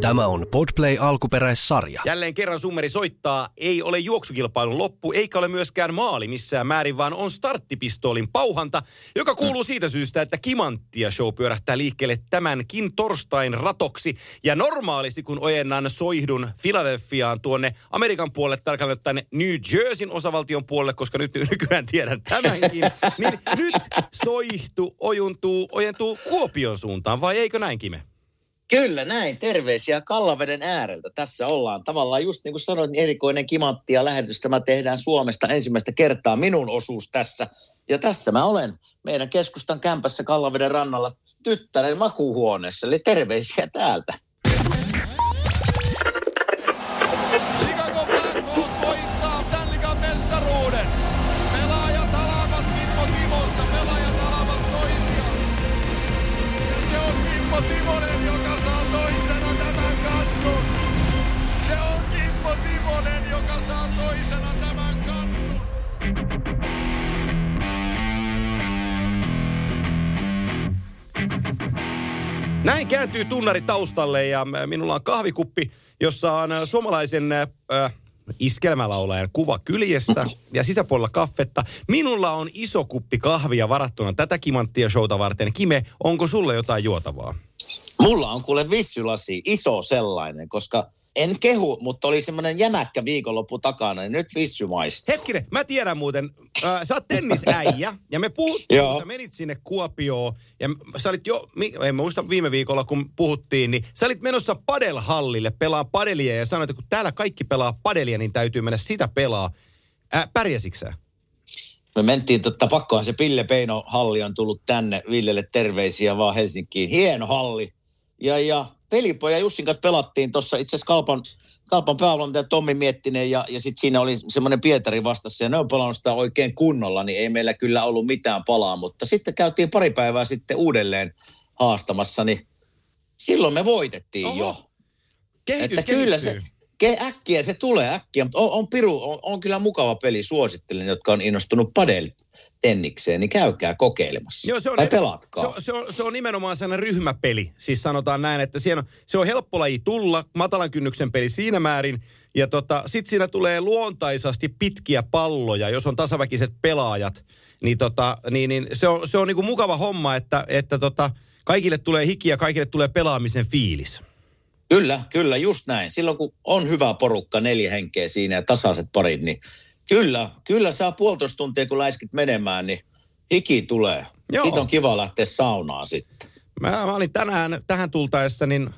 Tämä on Podplay alkuperäissarja. Jälleen kerran summeri soittaa. Ei ole juoksukilpailun loppu, eikä ole myöskään maali missään määrin, vaan on starttipistoolin pauhanta, joka kuuluu siitä syystä, että Kimanttia show pyörähtää liikkeelle tämänkin torstain ratoksi. Ja normaalisti, kun ojennan soihdun Filadelfiaan tuonne Amerikan puolelle, tarkalleen tänne New Jerseyn osavaltion puolelle, koska nyt nykyään tiedän tämänkin, niin nyt soihtu ojuntuu, ojentuu Kuopion suuntaan, vai eikö näin, Kime? Kyllä näin, terveisiä Kallaveden ääreltä. Tässä ollaan tavallaan just niin kuin sanoit, niin erikoinen kimantti ja lähetys. Tämä tehdään Suomesta ensimmäistä kertaa minun osuus tässä. Ja tässä mä olen meidän keskustan kämpässä Kallaveden rannalla tyttären makuuhuoneessa. Eli terveisiä täältä. Näin kääntyy tunnari taustalle ja äh, minulla on kahvikuppi, jossa on äh, suomalaisen äh, iskelmälaulajan kuva kyljessä ja sisäpuolella kaffetta. Minulla on iso kuppi kahvia varattuna tätä kimanttia showta varten. Kime, onko sulle jotain juotavaa? Mulla on kuule vissylasi, iso sellainen, koska en kehu, mutta oli semmoinen jämäkkä viikonloppu takana, niin nyt vissy maistuu. Hetkinen, mä tiedän muuten, äh, sä oot tennisäijä ja me puhuttiin, sä menit sinne Kuopioon ja sä olit jo, mi- en mä muista viime viikolla kun puhuttiin, niin sä olit menossa padelhallille pelaa padelia ja sanoit, että kun täällä kaikki pelaa padelia, niin täytyy mennä sitä pelaa. Äh, pärjäsitkö sä? Me mentiin, totta pakkohan se Pille Peino halli on tullut tänne Villelle terveisiä vaan Helsinkiin. Hieno halli. Ja, ja pelipoja Jussin kanssa pelattiin tuossa itse asiassa Kalpan, Kalpan päävalmentaja Tommi Miettinen ja, ja sitten siinä oli semmoinen Pietari vastassa ja ne on pelannut sitä oikein kunnolla, niin ei meillä kyllä ollut mitään palaa, mutta sitten käytiin pari päivää sitten uudelleen haastamassa, niin silloin me voitettiin Oho. jo. Kehitys Että kyllä kehittyy. se, ke, äkkiä se tulee äkkiä, mutta on, on piru, on, on, kyllä mukava peli, suosittelen, jotka on innostunut padel tennikseen, niin käykää kokeilemassa. Joo, se on, tai pelatkaa. Se, on- se, on, se on nimenomaan sellainen ryhmäpeli. Siis sanotaan näin, että on, se on helppo laji tulla, matalan kynnyksen peli siinä määrin. Ja tota, sit siinä tulee luontaisasti pitkiä palloja, jos on tasaväkiset pelaajat. Niin, tota, niin, niin se on, se on niinku mukava homma, että, että tota, kaikille tulee hiki ja kaikille tulee pelaamisen fiilis. Kyllä, kyllä, just näin. Silloin kun on hyvä porukka, neljä henkeä siinä ja tasaiset parit, niin kyllä, kyllä saa puolitoista tuntia, kun läiskit menemään, niin hiki tulee. Joo. Siitä on kiva lähteä saunaan sitten. Mä, mä olin tänään tähän tultaessa, niin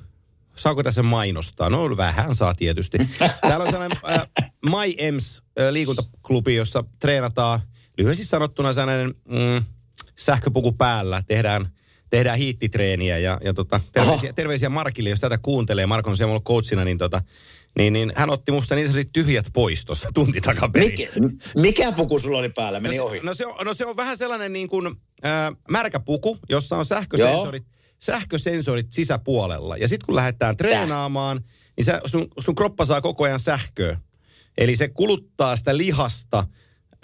saako tässä mainostaa? No vähän saa tietysti. Täällä on sellainen äh, My Ems äh, liikuntaklubi, jossa treenataan lyhyesti sanottuna sellainen mm, sähköpuku päällä. Tehdään, tehdään hiittitreeniä ja, ja tota, terveisiä, terveisiä Markille, jos tätä kuuntelee. Mark on siellä mulla coachina, niin, tota, niin, niin hän otti musta niin sanotusti tyhjät pois tuossa tunti takaperin. Mikä, mikä puku sulla oli päällä? Meni no, ohi. no, se on, no se on vähän sellainen niin kuin äh, märkä puku, jossa on sähkösensorit, sähkösensorit sisäpuolella. Ja sitten kun lähdetään treenaamaan, niin sä, sun, sun kroppa saa koko ajan sähköä. Eli se kuluttaa sitä lihasta,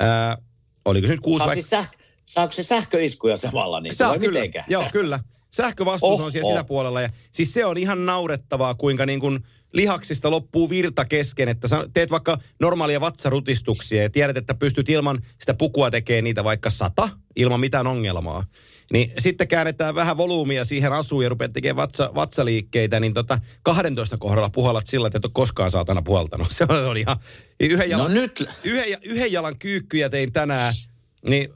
äh, oliko se nyt kuusi vai... siis säh- saako se sähköiskuja samalla? Niin Saa kyllä, mitenkään? joo kyllä. Sähkövastus Oh, on siellä oh. sisäpuolella. Ja siis se on ihan naurettavaa, kuinka niin kuin lihaksista loppuu virta kesken. Että teet vaikka normaalia vatsarutistuksia ja tiedät, että pystyt ilman sitä pukua tekemään niitä vaikka sata ilman mitään ongelmaa. Niin sitten käännetään vähän volyymia siihen asuun ja rupeat tekemään vatsa, vatsaliikkeitä, niin tota 12 kohdalla puhallat sillä, että et ole koskaan saatana puhaltanut. Se on, on ihan yhden jalan, No nyt, yhden, yhden jalan kyykkyjä tein tänään, niin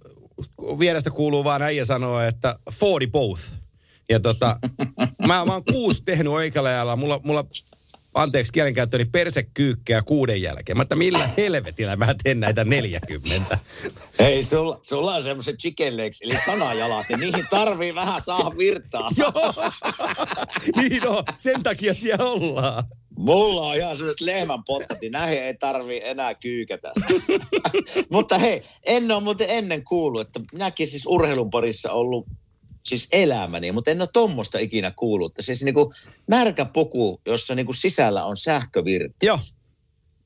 vierestä kuuluu vaan äijä sanoa, että 40 both. Ja tota, mä, mä oon kuusi tehnyt oikealla jalalla, mulla, mulla anteeksi kielenkäyttöni persekyykkää kuuden jälkeen. Mä että millä helvetillä mä teen näitä 40. hei, sulla, sulla on semmoiset chicken legs, eli kanajalat, ja niihin tarvii vähän saada virtaa. Joo, niin on, sen takia siellä ollaan. Mulla on ihan sellaiset lehmän pottat, niin näihin ei tarvi enää kyykätä. Mutta hei, en ole muuten ennen kuullut, että minäkin siis urheilun parissa ollut siis elämäni, mutta en ole tommosta ikinä kuullut. Että Siis niinku märkä puku, jossa niinku sisällä on sähkövirta. Joo,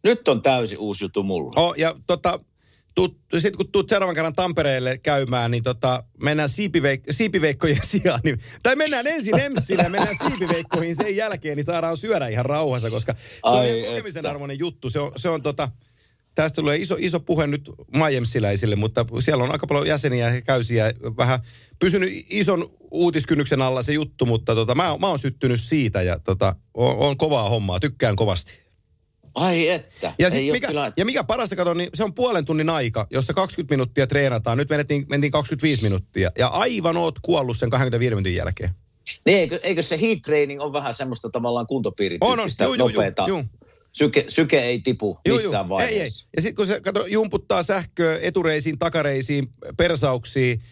Nyt on täysin uusi juttu mulla. oh, ja tota, sitten kun tuut seuraavan kerran Tampereelle käymään, niin tota, mennään siipiveik- siipiveikkojen sijaan. Niin, tai mennään ensin Emssille ja mennään siipiveikkoihin sen jälkeen, niin saadaan syödä ihan rauhassa, koska se on Ai ihan kokemisen että. arvoinen juttu. Se on, se on tota, tästä tulee iso, iso puhe nyt Majemsiläisille, mutta siellä on aika paljon jäseniä ja käysiä. Vähän pysynyt ison uutiskynnyksen alla se juttu, mutta tota, mä, mä oon syttynyt siitä ja tota, on, on kovaa hommaa, tykkään kovasti. Ai että. Ja, Ei sit mikä, kyllä- ja mikä parasta, kato, niin se on puolen tunnin aika, jossa 20 minuuttia treenataan. Nyt menettiin, mentiin 25 minuuttia. Ja aivan oot kuollut sen 25 minuutin jälkeen. Niin, eikö, eikö se heat training on vähän semmoista tavallaan kuntopiirityyppistä On, on. Juu, juu, nopeata? juu, juu. Syke, syke ei tipu Juu, missään juu. Ei, ei. vaiheessa. Ja sitten kun se kato, jumputtaa sähköä etureisiin, takareisiin, persauksiin,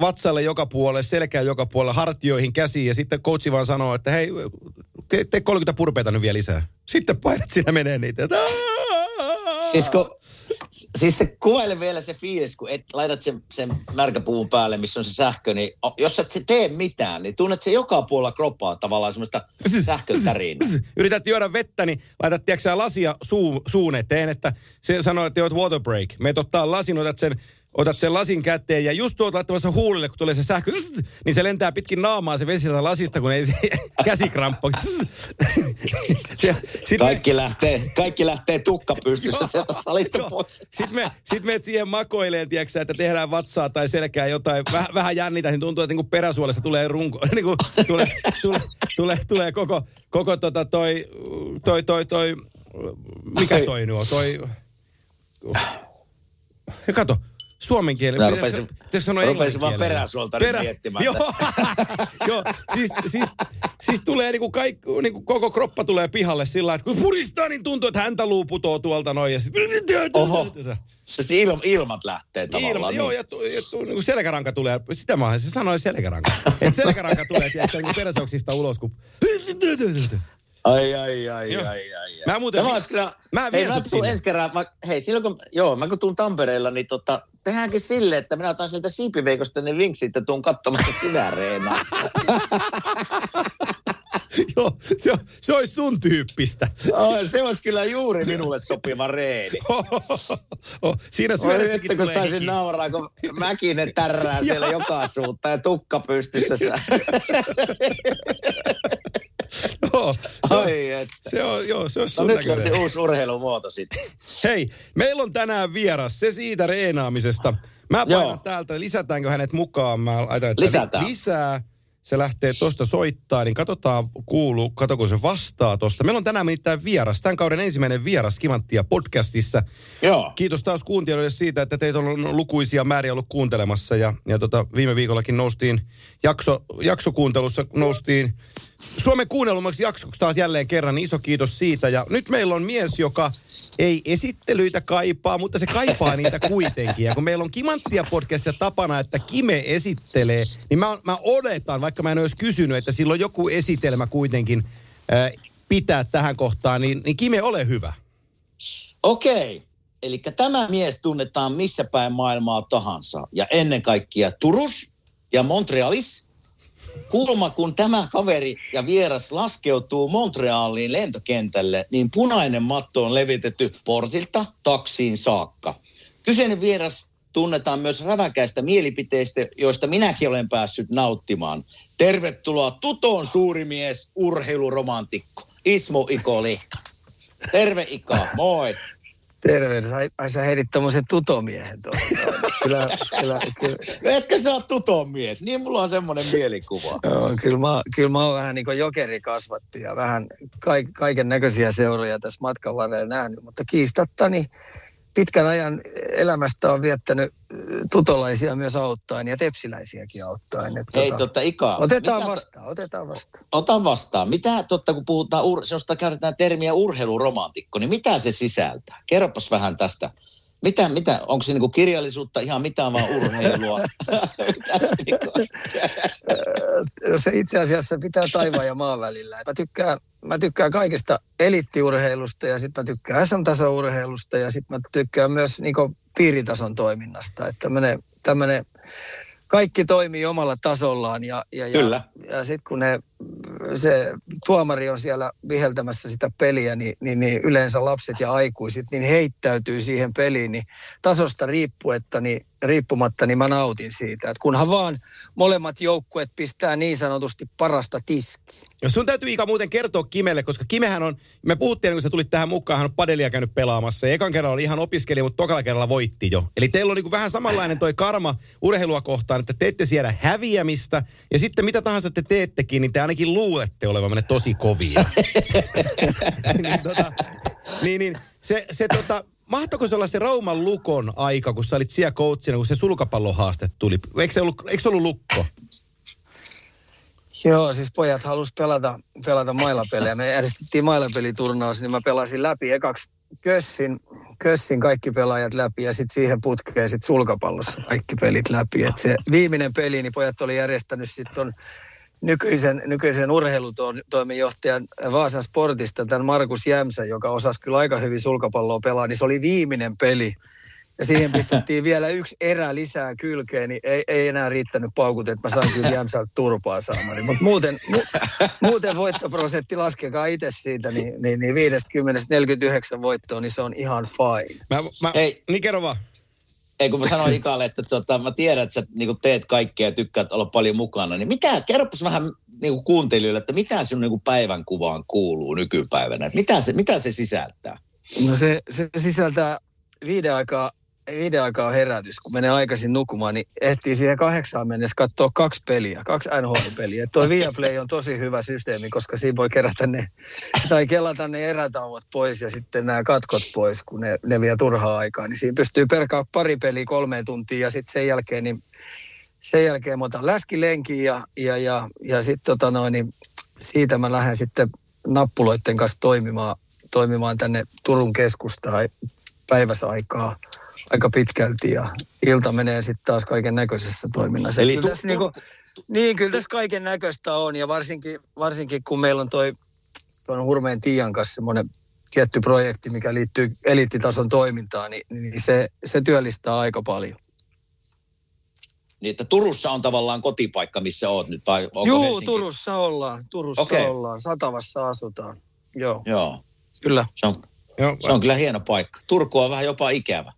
vatsalle joka puolelle, selkään joka puolelle, hartioihin, käsiin. Ja sitten coachi vaan sanoo, että hei, tee, tee 30 purpeita nyt vielä lisää. Sitten painat siinä menee niitä. Siis, kun, siis se kuvaile vielä se fiilis, kun et, laitat sen, sen märkäpuun päälle, missä on se sähkö, niin jos et se tee mitään, niin tunnet se joka puolella kroppaa tavallaan semmoista sähkötärinää. Yrität juoda vettä, niin laitat tiedätkö, lasia suu, suun eteen, että se sanoo, että oot water break. Meet ottaa lasin, otat sen, otat sen lasin käteen ja just tuot laittamassa huulille, kun tulee se sähkö, niin se lentää pitkin naamaa se vesi lasista, kun ei se käsikramppo. Se- sit me- Kaikki lähtee, kaikki lähtee tukka pystyssä sieltä salista pois. Sitten me, sit meet siihen makoileen, tiedätkö, sä, että tehdään vatsaa tai selkää jotain, väh, vähän jännitä, niin tuntuu, että niin peräsuolesta tulee runko, niin kuin tulee, tulee, tulee, tulee koko, koko tota toi, toi, toi, toi, mikä toi on, toi, ja kato, suomen kieli. Mä rupesin- pitäis sanoa rupesin vaan peräsuolta nyt miettimään. Joo, joo siis, siis, siis, tulee niinku kaikki, niinku koko kroppa tulee pihalle sillä lailla, että kun puristaa, niin tuntuu, että häntä luu putoo tuolta noin. Ja sit, Oho. Se ilma, ilmat lähtee tavallaan. Ilma, joo, niin. ja, tu, ja tu, niin selkäranka tulee, sitä mä se sanoi selkäranka. Että selkäranka tulee, tiedätkö, niin peräsauksista ulos, kun... Ai, ai, ai, Joo. ai, ai, ai. Mä muuten- Tämä kyllä, mä hei, mä sut tuun sinne. ensi kerran, mä, hei, silloin kun, joo, mä kun tuun Tampereella, niin tota, tehdäänkin sille, että minä otan sieltä siipiveikosta ne vinksit ja tuun katsomassa kynäreenaa. joo, se, on- se olisi sun tyyppistä. oh, se olisi kyllä juuri minulle sopiva reeni. oh, siinä Oi että kun saisin hiki. nauraa, kun Mäkinen tärrää siellä joka suuntaan ja tukka pystyssä. Joo, se, on, Ai että. se on, joo, se on No sun nyt näköinen. löytyi uusi urheilumuoto sitten. Hei, meillä on tänään vieras, se siitä reenaamisesta. Mä painan Joo. täältä, lisätäänkö hänet mukaan? Mä laitan, että Lisätään. Lisää. Se lähtee tosta soittaa, niin katsotaan, kuuluu, katoko se vastaa tosta. Meillä on tänään nimittäin vieras, tämän kauden ensimmäinen vieras Kimanttia podcastissa. Joo. Kiitos taas kuuntelijoille siitä, että teitä on lukuisia määriä ollut kuuntelemassa. Ja, ja tota, viime viikollakin noustiin, jakso, jaksokuuntelussa noustiin Suomen kuunnellumaksi jaksoksi taas jälleen kerran. Niin iso kiitos siitä. Ja nyt meillä on mies, joka ei esittelyitä kaipaa, mutta se kaipaa niitä kuitenkin. Ja kun meillä on Kimanttia podcastissa tapana, että Kime esittelee, niin mä, mä odotan, vaikka mä en olisi kysynyt, että sillä on joku esitelmä kuitenkin äh, pitää tähän kohtaan, niin, niin Kime, ole hyvä. Okei. Eli tämä mies tunnetaan missä päin maailmaa tahansa. Ja ennen kaikkea Turus ja Montrealis. Kulma, kun tämä kaveri ja vieras laskeutuu Montrealiin lentokentälle, niin punainen matto on levitetty portilta taksiin saakka. Kyseinen vieras tunnetaan myös räväkäistä mielipiteistä, joista minäkin olen päässyt nauttimaan. Tervetuloa Tutoon suuri mies, urheiluromantikko, Ismo Iko Lehka. Terve Ika, moi. Tervehdys. Ai, ai sä heidit tommosen tutomiehen tuohon. kyllä, kyllä, kyllä, Etkö sä oot Tuton mies? Niin mulla on semmoinen mielikuva. joo, kyllä, mä, kyllä mä oon vähän niin kuin jokeri kasvatti ja vähän kaik, kaiken näköisiä seuroja tässä matkan varrella nähnyt, mutta kiistatta niin pitkän ajan elämästä on viettänyt äh, tutolaisia myös auttaen ja tepsiläisiäkin auttaen. Että Hei, tota, totta Ika. otetaan mitä- vastaan, otetaan vastaan. Ota vastaan. Mitä, totta kun puhutaan, ur, sellaista käytetään termiä urheiluromantikko, niin mitä se sisältää? Kerropas vähän tästä. Mitä, mitä, onko se niinku kirjallisuutta ihan mitään vaan urheilua? Se niinku- Öö, se itse asiassa pitää taivaan ja maan välillä. Mä tykkään, mä tykkään kaikesta elittiurheilusta ja sitten mä tykkään SM-tasourheilusta ja sitten mä tykkään myös niinku piiritason toiminnasta. Että tämmönen, tämmönen, kaikki toimii omalla tasollaan ja, ja, ja, ja sitten kun ne se tuomari on siellä viheltämässä sitä peliä, niin, niin, niin yleensä lapset ja aikuiset niin heittäytyy siihen peliin, niin tasosta riippuetta, niin, riippumatta, niin mä nautin siitä. Et kunhan vaan molemmat joukkueet pistää niin sanotusti parasta tiskiä. Ja sun täytyy Ika muuten kertoa Kimelle, koska Kimehän on, me puhuttiin, kun sä tulit tähän mukaan, hän on padelia käynyt pelaamassa. Ja ekan kerralla oli ihan opiskelija, mutta tokalla kerralla voitti jo. Eli teillä on niin vähän samanlainen toi karma urheilua kohtaan, että te ette siellä häviämistä. Ja sitten mitä tahansa te teettekin, niin te ainakin luulette olevanne tosi kovia. niin, tota, niin, niin, se, se tota, mahtoiko se olla se Rauman lukon aika, kun sä olit siellä coachina, kun se sulkapallohaaste tuli? Eikö se ollut, eikö se ollut lukko? Joo, siis pojat halus pelata, pelata mailapelejä. Me järjestettiin mailapeliturnaus, niin mä pelasin läpi ekaksi Kössin, Kössin kaikki pelaajat läpi ja sitten siihen putkeen sitten sulkapallossa kaikki pelit läpi. Et se viimeinen peli, niin pojat oli järjestänyt sitten nykyisen, nykyisen urheilutoimenjohtajan Vaasan Sportista, tämän Markus Jämsä, joka osasi kyllä aika hyvin sulkapalloa pelaa, niin se oli viimeinen peli. Ja siihen pistettiin vielä yksi erä lisää kylkeen, niin ei, ei enää riittänyt paukut, että mä sain kyllä Jämsältä turpaa saamani. Mutta muuten, mu, muuten voittoprosentti, laskekaa itse siitä, niin, niin, niin 50-49 voittoa, niin se on ihan fine. Mä, mä, Hei. Niin kerro vaan. Ei kun mä sanoin Ikalle, että tota, mä tiedän, että sä niin teet kaikkea ja tykkäät olla paljon mukana, niin mitä, kerropas vähän niin kuuntelijoille, että mitä sun niin päivän kuvaan kuuluu nykypäivänä? Mitä se, mitä se sisältää? No se, se sisältää viiden aikaa, viiden aikaa on herätys, kun menee aikaisin nukumaan, niin ehtii siihen kahdeksaan mennessä katsoa kaksi peliä, kaksi NHL-peliä. Tuo Viaplay on tosi hyvä systeemi, koska siinä voi kerätä ne, tai kelata ne erätauot pois ja sitten nämä katkot pois, kun ne, ne vie turhaa aikaa. Niin siinä pystyy perkaa pari peliä kolmeen tuntiin ja sitten sen jälkeen, niin sen jälkeen mä otan läskilenkin ja, ja, ja, ja sitten tota niin siitä mä lähden sitten nappuloiden kanssa toimimaan, toimimaan tänne Turun keskustaan päiväsaikaa aika pitkälti ja ilta menee sitten taas kaiken näköisessä toiminnassa. Eli Kyllä tu- tässä niinku, niin, kyllä tässä kaiken näköistä on ja varsinkin, varsinkin kun meillä on toi tuon Hurmeen Tiian kanssa semmoinen tietty projekti, mikä liittyy eliittitason toimintaan, niin, niin se, se työllistää aika paljon. Niin, että Turussa on tavallaan kotipaikka, missä oot nyt, vai onko Juu, Helsinki? Turussa ollaan, Turussa Okei. ollaan, Satavassa asutaan. Joo, Joo, kyllä. se on, Joo, se on kyllä hieno paikka. Turku on vähän jopa ikävä.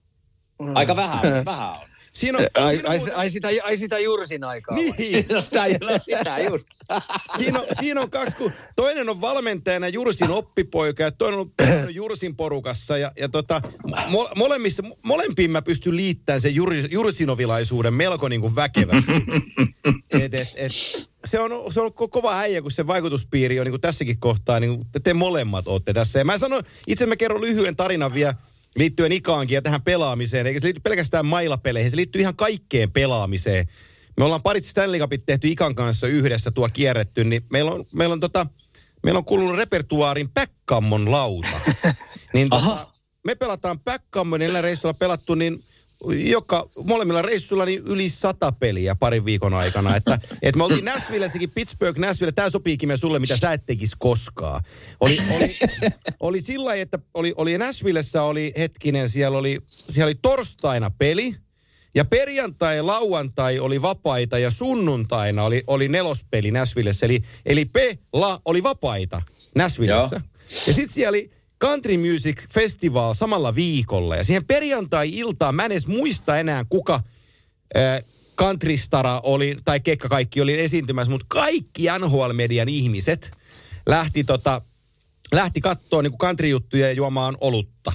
Mm. Aika vähän, vähän on. Siinä on, Ai, siinä on ai, muuten- ai, sitä, ai sitä Jursin aikaa. niin, No sitä, no sitä just. siinä on, siinä on kaksi, kun toinen on valmentajana Jursin oppipoika ja toinen on Jursin porukassa. Ja, ja tota, mo, molemmissa, molempiin mä pystyn liittämään sen Jur, Jursinovilaisuuden melko niin kuin väkevästi. Et, et, et, se, on, se on ko- kova äijä, kun se vaikutuspiiri on niin kuin tässäkin kohtaa, niin te molemmat olette tässä. Ja mä sanon, itse mä kerron lyhyen tarinan vielä liittyen Ikaankin ja tähän pelaamiseen. Eikä se liity pelkästään mailapeleihin, se liittyy ihan kaikkeen pelaamiseen. Me ollaan parit Stanley Cupit tehty Ikan kanssa yhdessä tuo kierretty, niin meillä on, meillä on, tota, meillä on kuulunut repertuaarin backgammon lauta. niin tota, me pelataan backgammon, näillä reissuilla pelattu, niin joka, molemmilla reissuilla niin yli sata peliä parin viikon aikana. Että, että me oltiin Nashvillessäkin, Pittsburgh, Nashville, tämä sopiikin me sulle, mitä sä et tekisi koskaan. Oli, oli, oli sillä lailla, että oli, oli Nashvillessä oli hetkinen, siellä oli, siellä oli torstaina peli, ja perjantai ja lauantai oli vapaita ja sunnuntaina oli, oli nelospeli Nashvillessä. Eli, eli P-la oli vapaita Nashvillessä. Ja sitten siellä oli Country Music Festival samalla viikolla. Ja siihen perjantai-iltaan, mä en edes muista enää kuka äh, Countrystara oli, tai Kekka kaikki oli esiintymässä, mutta kaikki NHL-median ihmiset lähti, tota, lähti kattoon niin country-juttuja ja juomaan olutta.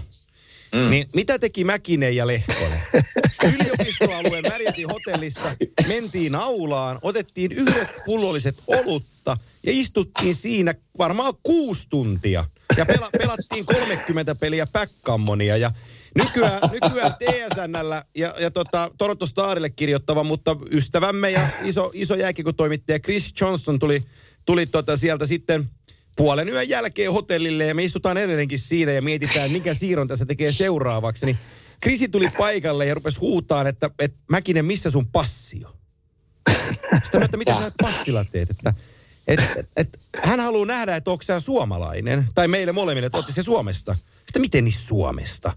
Mm. Niin mitä teki Mäkinen ja Lehkonen? Yliopistoalueen Marriotin hotellissa mentiin aulaan, otettiin yhdet pullolliset olutta ja istuttiin siinä varmaan kuusi tuntia. Ja pela, pelattiin 30 peliä backgammonia ja nykyään, nykyään TSNllä ja, ja tota, Toronto Starille kirjoittava, mutta ystävämme ja iso, iso jääkiekotoimittaja Chris Johnson tuli, tuli tota sieltä sitten puolen yön jälkeen hotellille ja me istutaan edelleenkin siinä ja mietitään, mikä siirron tässä tekee seuraavaksi. Niin Krisi tuli paikalle ja rupesi huutaan, että, että Mäkinen, missä sun passi on? Sitten mä, että mitä sä passilla teet? Että, et, et, et, hän haluaa nähdä, että onko suomalainen. Tai meille molemmille, että se Suomesta. Sitten miten niin Suomesta?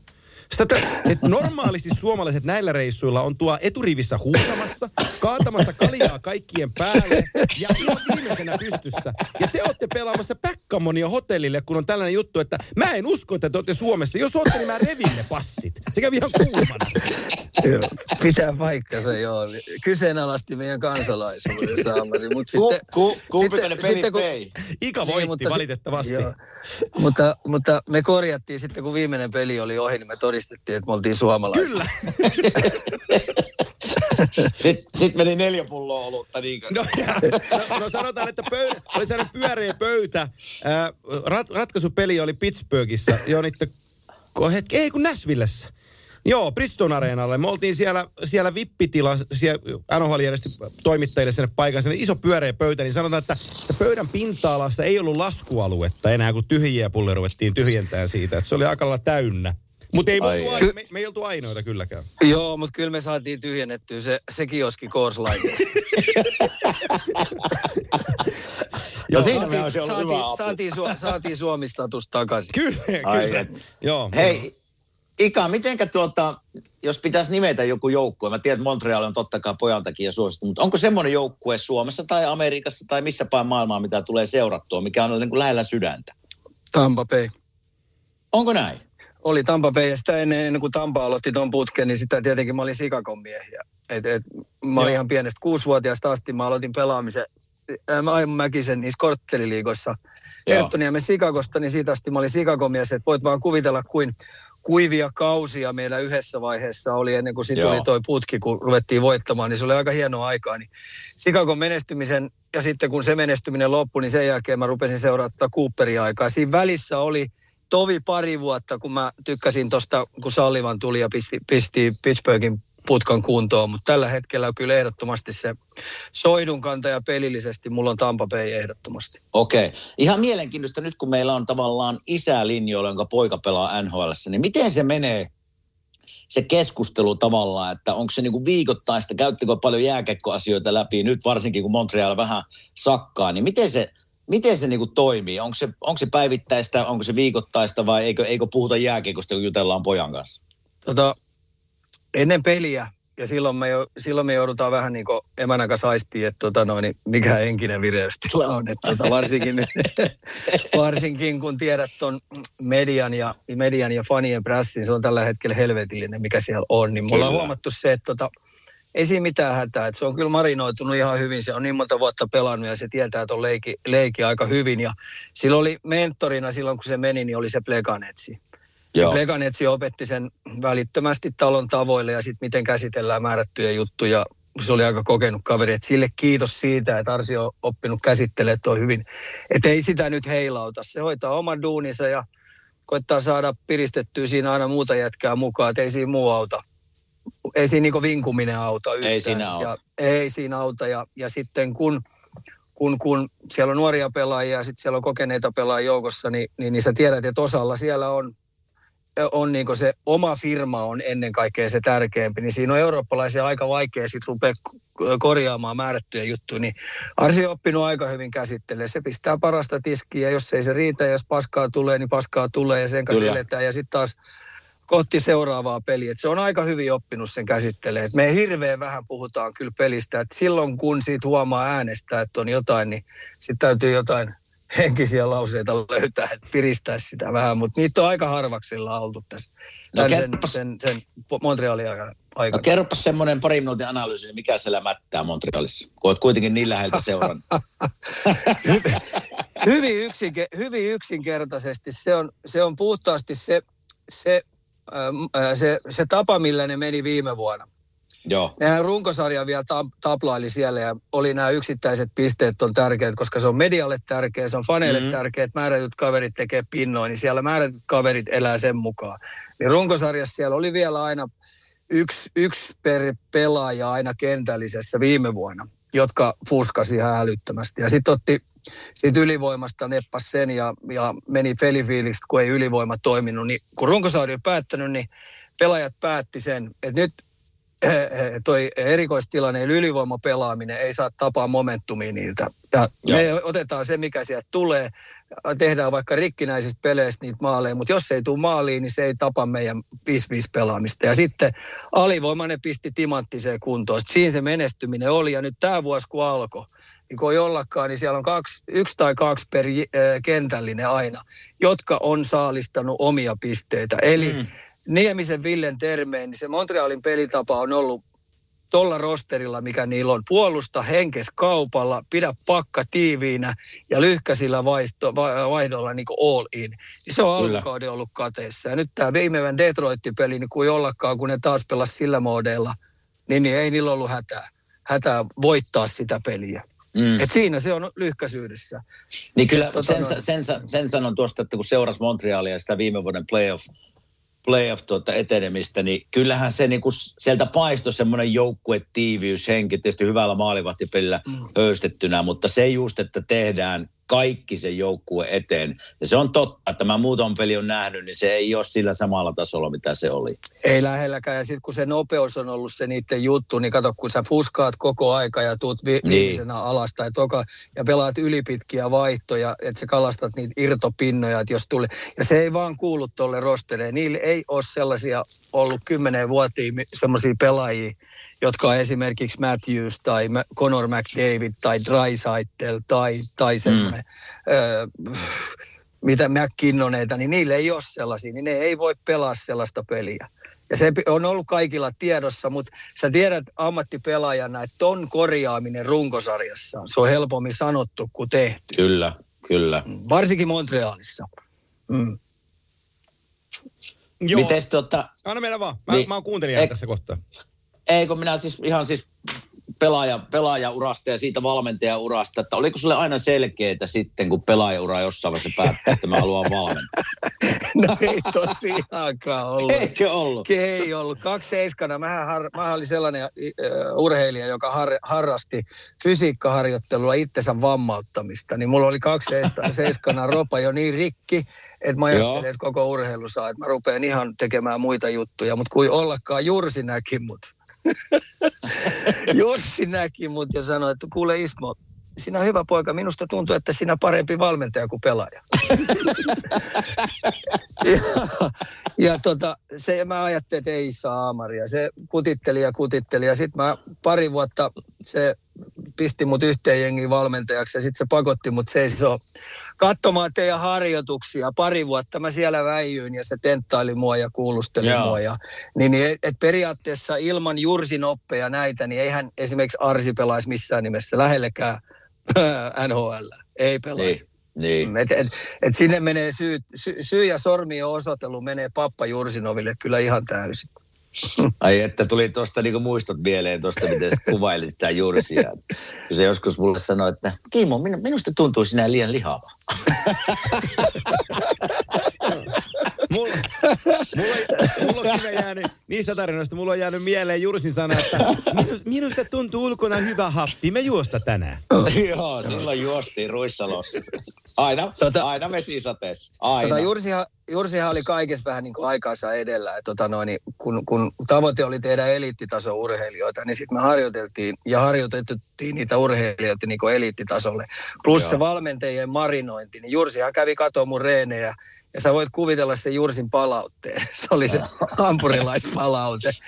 Sitä, että normaalisti suomalaiset näillä reissuilla on tuo eturivissä huutamassa, kaatamassa kaljaa kaikkien päälle ja ihan viimeisenä pystyssä. Ja te olette pelaamassa Päkkamonia hotellille, kun on tällainen juttu, että mä en usko, että te olette Suomessa. Jos olette, niin mä revin ne passit. Se kävi ihan kuumana. Joo, pitää paikkansa, joo. Kyseenalaisti meidän kansalaisuuden saamari. Mut Ku, sitten, ku, kumpi sitten- ne pelit sitten kun-? Ika Niin, voitti mutta se- valitettavasti. Joo. mutta, mutta me korjattiin sitten, kun viimeinen peli oli ohi, niin me todistettiin, että me oltiin suomalaisia. Kyllä. Sitten sit meni neljä pulloa olutta. Niin kuin. No, ja, no, no sanotaan, että pöydä, oli sellainen pyöreä pöytä. Ää, rat, ratkaisupeli oli Pittsburghissa. Joo, niitä, hetki, ei kun Näsvillessä. Joo, Bristol Areenalle. Me oltiin siellä, siellä vippitila, siellä NHL järjesti toimittajille sinne paikan, sinne iso pyöreä pöytä, niin sanotaan, että, että pöydän pinta-alassa ei ollut laskualuetta enää, kun tyhjiä pulleja ruvettiin tyhjentämään siitä. Että se oli aika lailla täynnä. Mutta ei me, Ai oltu ai. me, me ei oltu ainoita kylläkään. Joo, mutta kyllä me saatiin tyhjennettyä se, se kioski Korslaike. No siinä saatiin, hyvä apu. saatiin, su, saatiin Suomi-status takaisin. Kyllä, Ai kyllä. et. Joo. Hei, Ika, mitenkä tuota, jos pitäisi nimetä joku joukkue, mä tiedän, että Montreal on totta kai pojan takia suosittu, mutta onko semmoinen joukkue Suomessa tai Amerikassa tai missä päin maailmaa, mitä tulee seurattua, mikä on niin kuin lähellä sydäntä? Tampa Bay. Onko näin? Oli Tampa Bay ja sitä ennen, ennen kuin Tampa aloitti ton putken, niin sitä tietenkin mä olin Sikakon miehiä. Et, et, mä olin Joo. ihan pienestä kuusivuotiaasta asti, mä aloitin pelaamisen Aimo Mäkisen niissä kortteliliigoissa. Herttoniemen Sikakosta, niin siitä asti mä olin Sikakon mies, että voit vaan kuvitella, kuin kuivia kausia meillä yhdessä vaiheessa oli ennen kuin sitten Joo. oli toi putki, kun ruvettiin voittamaan, niin se oli aika hienoa aikaa. Niin Sikakon menestymisen ja sitten kun se menestyminen loppui, niin sen jälkeen mä rupesin seuraamaan tätä Cooperia aikaa. Siinä välissä oli tovi pari vuotta, kun mä tykkäsin tosta, kun Sallivan tuli ja pisti, pisti Pittsburghin putkan kuntoon, mutta tällä hetkellä kyllä ehdottomasti se soidun kantaja pelillisesti, mulla on Tampa Bay ehdottomasti. Okei. Okay. Ihan mielenkiintoista nyt, kun meillä on tavallaan isä linjoilla, jonka poika pelaa NHL, niin miten se menee se keskustelu tavallaan, että onko se niinku viikoittaista, käyttikö paljon jääkekkoasioita läpi, nyt varsinkin kun Montreal vähän sakkaa, niin miten se, miten se niinku toimii? Onko se, onko se päivittäistä, onko se viikoittaista vai eikö, eikö puhuta jääkekosta, kun jutellaan pojan kanssa? Tota, ennen peliä, ja silloin me, jo, silloin me joudutaan vähän niin kuin emänän kanssa aistiin, että tota noin, niin mikä henkinen vireystila on. Että tota, varsinkin, varsinkin kun tiedät ton median ja, median ja fanien prässin, se on tällä hetkellä helvetillinen, mikä siellä on. Niin on Kyllä. huomattu se, että tota, ei siinä mitään hätää. Että se on kyllä marinoitunut ihan hyvin. Se on niin monta vuotta pelannut ja se tietää tuon leiki, leiki aika hyvin. Ja sillä oli mentorina silloin, kun se meni, niin oli se Pleganetsi. Joo. Leganetsi opetti sen välittömästi talon tavoille ja sitten miten käsitellään määrättyjä juttuja. Se oli aika kokenut kaveri, että sille kiitos siitä, että Arsi on oppinut käsittelemään tuo hyvin. Että ei sitä nyt heilauta. Se hoitaa oman duuninsa ja koittaa saada piristettyä siinä aina muuta jätkää mukaan, että ei siinä muu auta. Ei siinä niinku vinkuminen auta yhtään. Ei siinä auta. Ja, ei siinä auta ja, ja sitten kun, kun, kun siellä on nuoria pelaajia ja sitten siellä on kokeneita pelaajia joukossa, niin, niin, niin sä tiedät, että osalla siellä on on niin se oma firma on ennen kaikkea se tärkeämpi, niin siinä on eurooppalaisia aika vaikea sitten rupea korjaamaan määrättyjä juttuja, niin Arsi on oppinut aika hyvin käsittelemään. Se pistää parasta tiskiä, jos ei se riitä, jos paskaa tulee, niin paskaa tulee ja sen kanssa Kyllä. eletään. Ja sitten taas kohti seuraavaa peliä. Et se on aika hyvin oppinut sen käsittelemään. Et me hirveän vähän puhutaan kyllä pelistä. Et silloin kun siitä huomaa äänestä, että on jotain, niin sitten täytyy jotain henkisiä lauseita löytää, että piristää sitä vähän, mutta niitä on aika harvaksilla oltu tässä No no, sen, sen, sen Montrealin aikana. No aikana. kerropas semmoinen pari minuutin analyysi, niin mikä siellä mättää Montrealissa, kun olet kuitenkin niin läheltä seurannut. hyvin, yksinke, hyvin yksinkertaisesti se on, se on puhtaasti se, se, se, se tapa, millä ne meni viime vuonna. Joo, Nehän runkosarja vielä ta- taplaili siellä ja oli nämä yksittäiset pisteet on tärkeät, koska se on medialle tärkeä, se on faneille Mhm. mm. tärkeä, että määrätyt kaverit tekee pinnoin, niin siellä määrätyt kaverit elää sen mukaan. Niin runkosarjassa siellä oli vielä aina yksi, yksi per pelaaja aina kentällisessä viime vuonna, jotka fuskasi ihan älyttömästi. Ja sitten otti sit ylivoimasta neppas sen ja, ja meni pelifiiliksi, kun ei ylivoima toiminut. Niin kun runkosarja on päättänyt, niin pelaajat päätti sen, että nyt toi erikoistilanne, eli ylivoimapelaaminen ei saa tapaa momentumia niiltä. Ja Joo. me otetaan se, mikä sieltä tulee, tehdään vaikka rikkinäisistä peleistä niitä maaleja, mutta jos ei tule maaliin, niin se ei tapa meidän 5-5 pelaamista. Ja sitten alivoimainen pisti timanttiseen kuntoon. Sitten Siinä se menestyminen oli, ja nyt tämä vuosi kun alkoi, niin kun ei ollakaan, niin siellä on kaksi, yksi tai kaksi per kentällinen aina, jotka on saalistanut omia pisteitä. Eli mm. Niemisen Villen termeen, niin se Montrealin pelitapa on ollut tuolla rosterilla, mikä niillä on. Puolusta henkes kaupalla, pidä pakka tiiviinä ja lyhkäisillä vaisto, va- vaihdolla niin all in. Niin se on Kyllä. alkukauden ollut kateessa. Ja nyt tämä viimeinen Detroit-peli, niin kuin ollakaan, kun ne taas pelasi sillä modeilla, niin, niin ei niillä ollut hätää, hätää voittaa sitä peliä. Mm. Et siinä se on lyhkäisyydessä. Niin kyllä Tota sen, sen, sen, sen sanon tuosta, että kun seurasi Montrealia sitä viime vuoden playoff, playoff tuota etenemistä, niin kyllähän se niinku sieltä paistoi semmoinen joukkuetiiviys, henki, tietysti hyvällä maalivahtipelillä mm. höystettynä, mutta se just, että tehdään kaikki sen joukkue eteen. Ja se on totta, että mä muutaman peli on nähnyt, niin se ei ole sillä samalla tasolla, mitä se oli. Ei lähelläkään. Ja sitten kun se nopeus on ollut se niiden juttu, niin kato, kun sä fuskaat koko aika ja tuut vi- Niin. viimeisenä alas tai toka, ja pelaat ylipitkiä vaihtoja, että sä kalastat niitä irtopinnoja, että jos tulee. Ja se ei vaan kuulu tuolle rostereen. Niillä ei ole sellaisia ollut kymmenen vuotia semmoisia pelaajia, jotka on esimerkiksi Matthews tai Conor McDavid tai Drysaitel tai, tai semmoinen, mm. öö, mitä McKinnoneita, niin niillä ei ole sellaisia, niin ne ei voi pelaa sellaista peliä. Ja se on ollut kaikilla tiedossa, mutta sä tiedät ammattipelaajana, että ton korjaaminen runkosarjassa, se on helpommin sanottu kuin tehty. Kyllä, kyllä. Varsinkin Montrealissa. Mm. Joo. Miten tota, Anna meillä vaan. Mä, Niin. mä oon kuuntelija Ei- tässä kohtaa. Ei, kun minä siis ihan siis pelaaja, pelaajaurasta ja siitä valmentajaurasta, että oliko sulle aina selkeää sitten, kun pelaajaura jossain vaiheessa päättää, että mä haluan valmentaa? No ei tosiaankaan ollut. Eikö ollut? Ei ollut. Kaksi seiskana. Mähän, har, mähän oli sellainen äh, urheilija, joka har, harrasti fysiikkaharjoittelua itsensä vammauttamista. Niin mulla oli kaksi seista- seiskana ropa jo niin rikki, että mä Joo. ajattelin, että koko urheilu saa, että mä rupean ihan tekemään muita juttuja. Mutta kuin ollakaan, Jursi näki mut. Jussi näki mut ja sanoi, että kuule Ismo, sinä on hyvä poika. Minusta tuntuu, että sinä parempi valmentaja kuin pelaaja. ja, ja tota, se, mä ajattelin, että ei saa Maria. Se kutitteli ja kutitteli ja sitten mä pari vuotta se pisti mut yhteen jengin valmentajaksi ja sitten se pakotti mut seisoo katsomaan teidän harjoituksia. Pari vuotta mä siellä väijyin ja se tenttaili mua ja kuulusteli Joo. mua. Ja, niin, niin et, et periaatteessa ilman Jursin oppeja näitä, niin eihän esimerkiksi Arsi pelaisi missään nimessä lähellekään NHL. Ei pelaisi. Niin. Et, et, et sinne menee syy, sy, syy ja sormien osoitelu menee Pappa Jursinoville kyllä ihan täysin. Ai että tuli tuosta niinku muistot mieleen tuosta, miten kuvailit sitä Jursia. Kun se joskus mulle sanoi, että Kimmo, minu- minusta tuntuu sinä liian lihava. Mulla, mulla, mulla on jäänyt, niissä tarinoista mulla on jäänyt mieleen Jursin sana, että minus, minusta tuntuu ulkona hyvä happi, me juosta tänään. Joo, silloin juostiin Ruissalossa. Aina, Tota- aina vesisateessa. Aina. Tota, Jursihan, Jursihan oli kaikessa vähän niin kuin aikaansa edellä. Et, tota, noin, niin kun, kun tavoite oli tehdä eliittitason urheilijoita, niin sitten me harjoiteltiin ja harjoitettiin niitä urheilijoita niin kuin eliittitasolle. Plus Joo. se valmentajien marinointi. Niin Jursihan kävi katoa mun reenejä ja sä voit kuvitella sen Jursin palautteen. Se oli se hampurilaispalaute.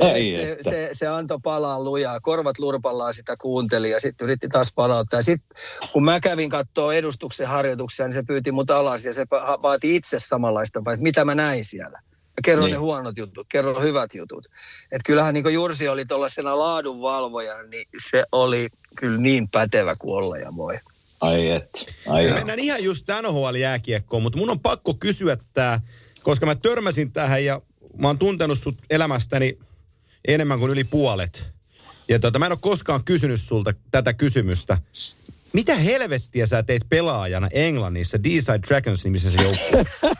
Ai se, se, se antoi palaa lujaa, korvat lurpallaan sitä kuunteli ja sitten yritti taas palauttaa. Sitten kun mä kävin katsoa edustuksen harjoituksia, niin se pyyti mut alas ja se vaati itse samanlaista, että mitä mä näin siellä. Mä kerron Niin. ne huonot jutut, kerron hyvät jutut. Et kyllähän niin Jursi oli tuollaisena laadunvalvoja, niin se oli kyllä niin pätevä kuin olla ja voi. Ai että. Ai Me mennään ihan just NHL-jääkiekkoon, mutta mun on pakko kysyä tää, koska mä törmäsin tähän ja mä oon tuntenut sut elämästäni enemmän kuin yli puolet. Ja tota, mä en ole koskaan kysynyt sulta tätä kysymystä. Mitä helvettiä sä teit pelaajana Englannissa D-Side Dragons nimisessä joukkueessa?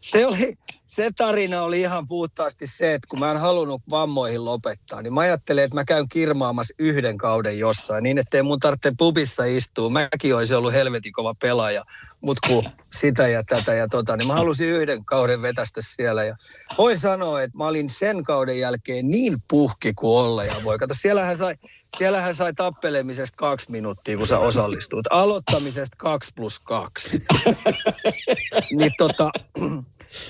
Se oli, se tarina oli ihan puhtaasti se, että kun mä en halunnut vammoihin lopettaa, niin mä ajattelin, että mä käyn kirmaamassa yhden kauden jossain, niin ettei mun tarvitse pubissa istua. Mäkin olisin ollut helvetin kova pelaaja, mutta kun sitä ja tätä ja tota, niin mä halusin yhden kauden vetästä siellä. Ja voin sanoa, että mä olin sen kauden jälkeen niin puhki kuin olla ja voi. Kato, siellähän sai, siellähän sai tappelemisesta kaksi minuuttia, kun sä osallistuit. Aloittamisesta kaksi plus kaksi. niin tota,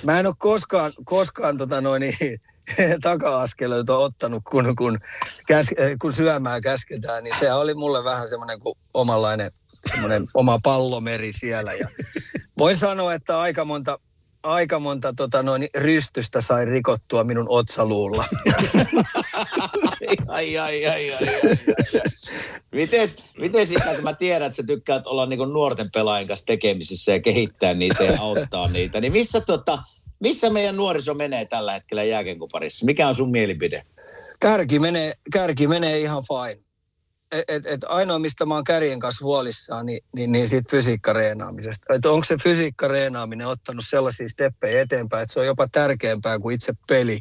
mä en ole koskaan, koskaan tota noin, niin, taka-askeleita ottanut, kun, kun, käs, kun syömään käsketään, niin se oli mulle vähän semmoinen kuin omanlainen semmoinen oma pallomeri siellä. Ja voin sanoa, että aika monta, aika monta tota noin, rystystä sai rikottua minun otsaluulla. ai, ai, ai, ai, ai, Miten, miten sitä, kun mä tiedän, että sä tykkäät olla niin nuorten pelaajien kanssa tekemisissä ja kehittää niitä ja auttaa niitä, niin missä, tota, missä meidän nuoriso menee tällä hetkellä jääkenkuparissa? Mikä on sun mielipide? Kärki menee, kärki menee ihan fine et, et ainoa, mistä mä oon kärjen kanssa huolissaan, niin, niin, niin siitä fysiikkareenaamisesta. Että onko se fysiikkareenaaminen ottanut sellaisia steppejä eteenpäin, että se on jopa tärkeämpää kuin itse peli.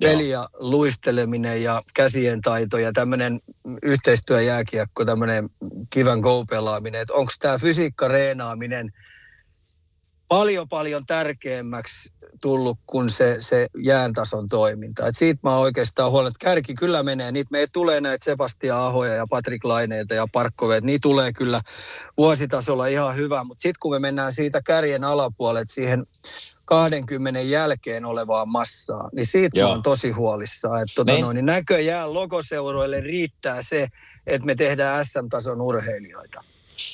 Peli ja luisteleminen ja käsien taito ja tämmöinen yhteistyöjääkiekko, tämmöinen kivän go-pelaaminen. Että onko tämä fysiikkareenaaminen paljon paljon tärkeämmäksi tullut kuin se, se jääntason toiminta. Et siitä mä oikeastaan huolen, että kärki kyllä menee. Niitä me tulee näitä Sebastian Ahoja ja Patrick Laineita ja Parkkoveet. Niitä tulee kyllä vuositasolla ihan hyvä. Mutta sitten kun me mennään siitä kärjen alapuolelle siihen 20 jälkeen olevaan massaan, niin siitä Joo. mä oon tosi huolissaan. Että tota noin, niin näköjään logoseuroille riittää se, että me tehdään SM-tason urheilijoita.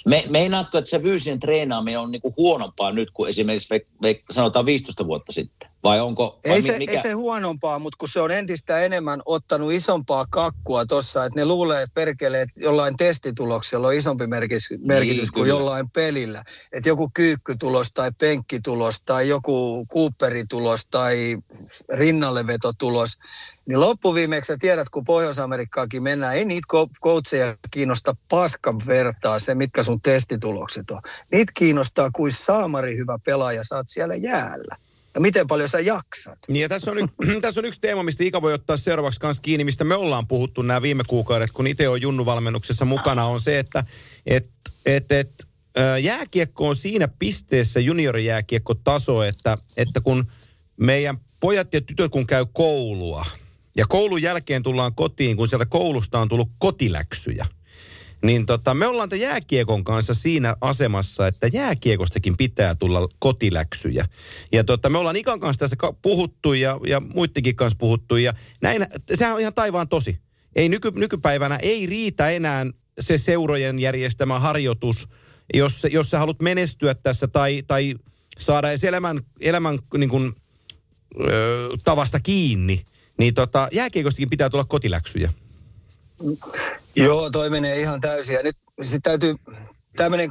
Me, meinaatko, että se fyysinen treenaaminen on niinku huonompaa nyt kuin esimerkiksi ve, ve, sanotaan 15 vuotta sitten? Vai onko... Vai ei, se, mikä? ei se huonompaa, mutta kun se on entistä enemmän ottanut isompaa kakkua tuossa, että ne luulee, että perkele, että jollain testituloksella on isompi merkitys, niin, merkitys kuin kyllä. jollain pelillä. Että joku kyykkytulos tai penkkitulos tai joku kuupperitulos tai rinnallevetotulos, niin loppuviimeksi sä tiedät, kun Pohjois-Amerikkaakin mennään, ei niitä coacheja kiinnosta paskan vertaa se, mitkä sun testitulokset on. Niitä kiinnostaa kuin saamari hyvä pelaaja, oot siellä jäällä ja miten paljon sä jaksat. Niin ja tässä on, y- tässä on yksi teema, mistä Ika voi ottaa seuraavaksi kanssa kiinni, mistä me ollaan puhuttu nämä viime kuukaudet, kun itse on Junnu-valmennuksessa mukana, on se, että et, et, et, jääkiekko on siinä pisteessä juniorijääkiekko taso, että, että kun meidän pojat ja tytöt kun käy koulua, ja koulun jälkeen tullaan kotiin, kun sieltä koulusta on tullut kotiläksyjä, niin tota, me ollaan tämän jääkiekon kanssa siinä asemassa, että jääkiekostakin pitää tulla kotiläksyjä. Ja tota, me ollaan Ikan kanssa tässä puhuttu ja, ja muidenkin kanssa puhuttu ja näin, sehän on ihan taivaan tosi. Ei nyky, nykypäivänä ei riitä enää se seurojen järjestämä harjoitus, jos, jos sä haluat menestyä tässä tai, tai saada edes elämän, elämän niin kuin, ö, tavasta kiinni, niin tota, jääkiekostakin pitää tulla kotiläksyjä. Joo, toi menee ihan täysin. Ja nyt sitten täytyy tämmöinen,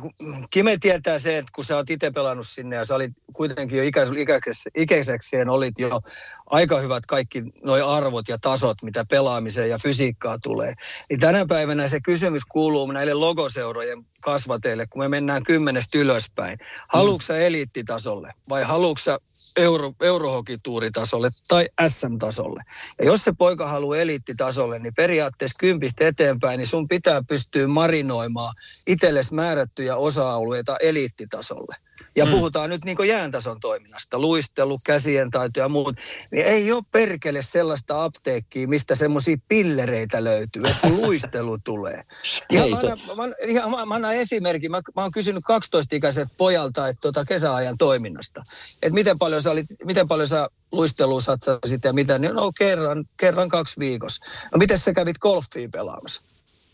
Kime tietää se, että kun sä oot itse pelannut sinne ja sä olit kuitenkin jo ikäiseksi, ikäiseksi olit jo aika hyvät kaikki nuo arvot ja tasot, mitä pelaamiseen ja fysiikkaa tulee. Niin tänä päivänä se kysymys kuuluu näille logoseurojen kasvateille, kun me mennään kymmenestä ylöspäin. Haluatko mm. eliittitasolle vai haluatko euro, eurohokituuritasolle tai SM-tasolle? Ja jos se poika haluaa eliittitasolle, niin periaatteessa kympistä eteenpäin, niin sun pitää pystyä marinoimaan itsellesi määrättyjä osa-alueita eliittitasolle. Ja mm. puhutaan nyt niin jääntason toiminnasta, luistelu, käsien taito ja muut. Niin ei ole perkele sellaista apteekkiä, mistä semmoisia pillereitä löytyy, että luistelu tulee. Ihan mä, annan, mä, ihan, mä, mä annan esimerkin. Mä, mä oon kysynyt 12-ikäiset pojalta että tota kesäajan toiminnasta. Että miten paljon sä, olit, miten paljon sä luisteluun satsasit ja mitä. Niin no kerran, kerran kaksi viikossa. No miten sä kävit golfia pelaamassa?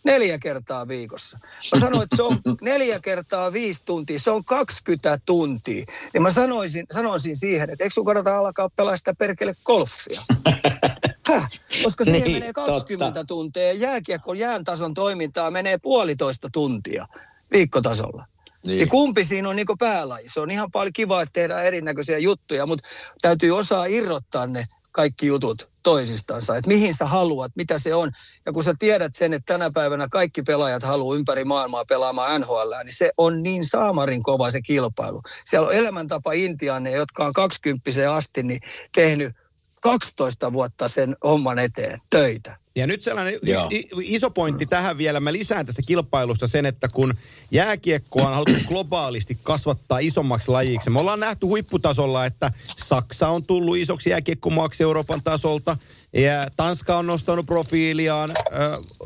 Neljä kertaa viikossa. Mä sanoin, että se on neljä kertaa viisi tuntia, se on 20 tuntia. Niin mä sanoisin, sanoisin siihen, että eikö sun kannata alkaa pelaa sitä perkele golfia? Häh? Koska siihen niin, menee 20 totta. tuntia ja jääkiekko jään tason toimintaa menee puolitoista tuntia viikkotasolla. Niin. Ja kumpi siinä on niin päälaji? Se on ihan paljon kiva, että tehdään erinäköisiä juttuja, mutta täytyy osaa irrottaa ne kaikki jutut toisistansa, että mihin sä haluat, mitä se on. Ja kun sä tiedät sen, että tänä päivänä kaikki pelaajat haluaa ympäri maailmaa pelaamaan NHL, niin se on niin saamarin kova se kilpailu. Siellä on elämäntapa Intianne, jotka on 20 asti niin tehnyt 12 vuotta sen homman eteen töitä. Ja nyt sellainen y- iso pointti tähän vielä. Mä lisään tästä kilpailusta sen, että kun jääkiekkoa on haluttu globaalisti kasvattaa isommaksi lajiksi. Me ollaan nähty huipputasolla, että Saksa on tullut isoksi jääkiekkomaaksi Euroopan tasolta. Ja Tanska on nostanut profiiliaan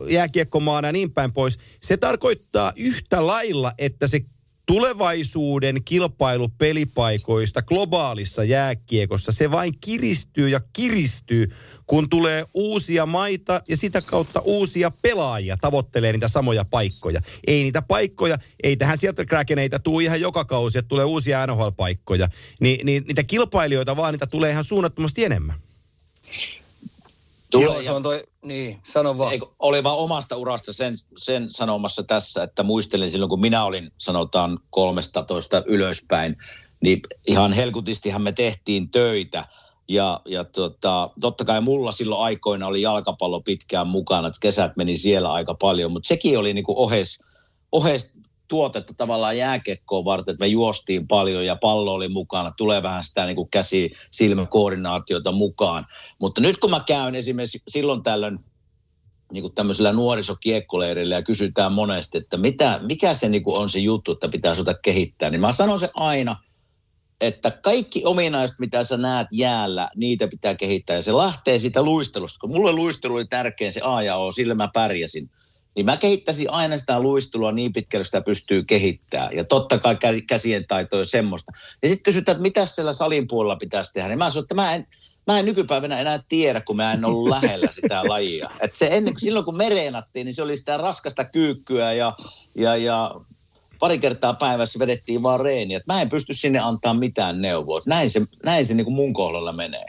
jääkiekkomaana ja niin päin pois. Se tarkoittaa yhtä lailla, että se tulevaisuuden kilpailu pelipaikoista globaalissa jääkiekossa, se vain kiristyy ja kiristyy, kun tulee uusia maita ja sitä kautta uusia pelaajia tavoittelee niitä samoja paikkoja. Ei niitä paikkoja, ei tähän sieltä kräkeneitä tuu ihan joka kausi, että tulee uusia NHL-paikkoja. Ni, niin niitä kilpailijoita vaan niitä tulee ihan suunnattomasti enemmän. Tulee Joo, se on toi, niin, sano vaan. Eikö, oli vaan omasta urasta sen, sen sanomassa tässä, että muistelin silloin, kun minä olin, sanotaan 13 ylöspäin, niin ihan helkutistihan me tehtiin töitä. Ja, ja tota, totta kai mulla silloin aikoina oli jalkapallo pitkään mukana, että kesät meni siellä aika paljon, mutta sekin oli niin kuin ohes, ohes tuotetta tavallaan jääkekkoon varten, että me juostiin paljon ja pallo oli mukana. Tulee vähän sitä niin kuin käsi silmäkoordinaatiota mukaan. Mutta nyt kun mä käyn esimerkiksi silloin tällöin niin kuin tämmöisellä nuorisokiekkoleirillä ja kysytään monesti, että mitä, mikä se niin kuin on se juttu, että pitää osata kehittää, niin mä sanon se aina, että kaikki ominaiset, mitä sä näet jäällä, niitä pitää kehittää. Ja se lähtee siitä luistelusta. Kun mulle luistelu oli tärkein se A ja O, sillä mä pärjäsin niin mä kehittäisin aina sitä luistelua niin pitkälle, sitä pystyy kehittämään. Ja totta kai käsien taito on semmoista. Ja sitten kysytään, että mitä siellä salin puolella pitäisi tehdä. Niin mä sanoin, että mä en, mä en nykypäivänä enää tiedä, kun mä en ollut lähellä sitä lajia. Et se ennen, silloin kun mereenattiin, niin se oli sitä raskasta kyykkyä ja, ja, ja pari kertaa päivässä vedettiin vaan reeniä. Mä en pysty sinne antaa mitään neuvoa. Näin se, näin se niin kuin mun kohdalla menee.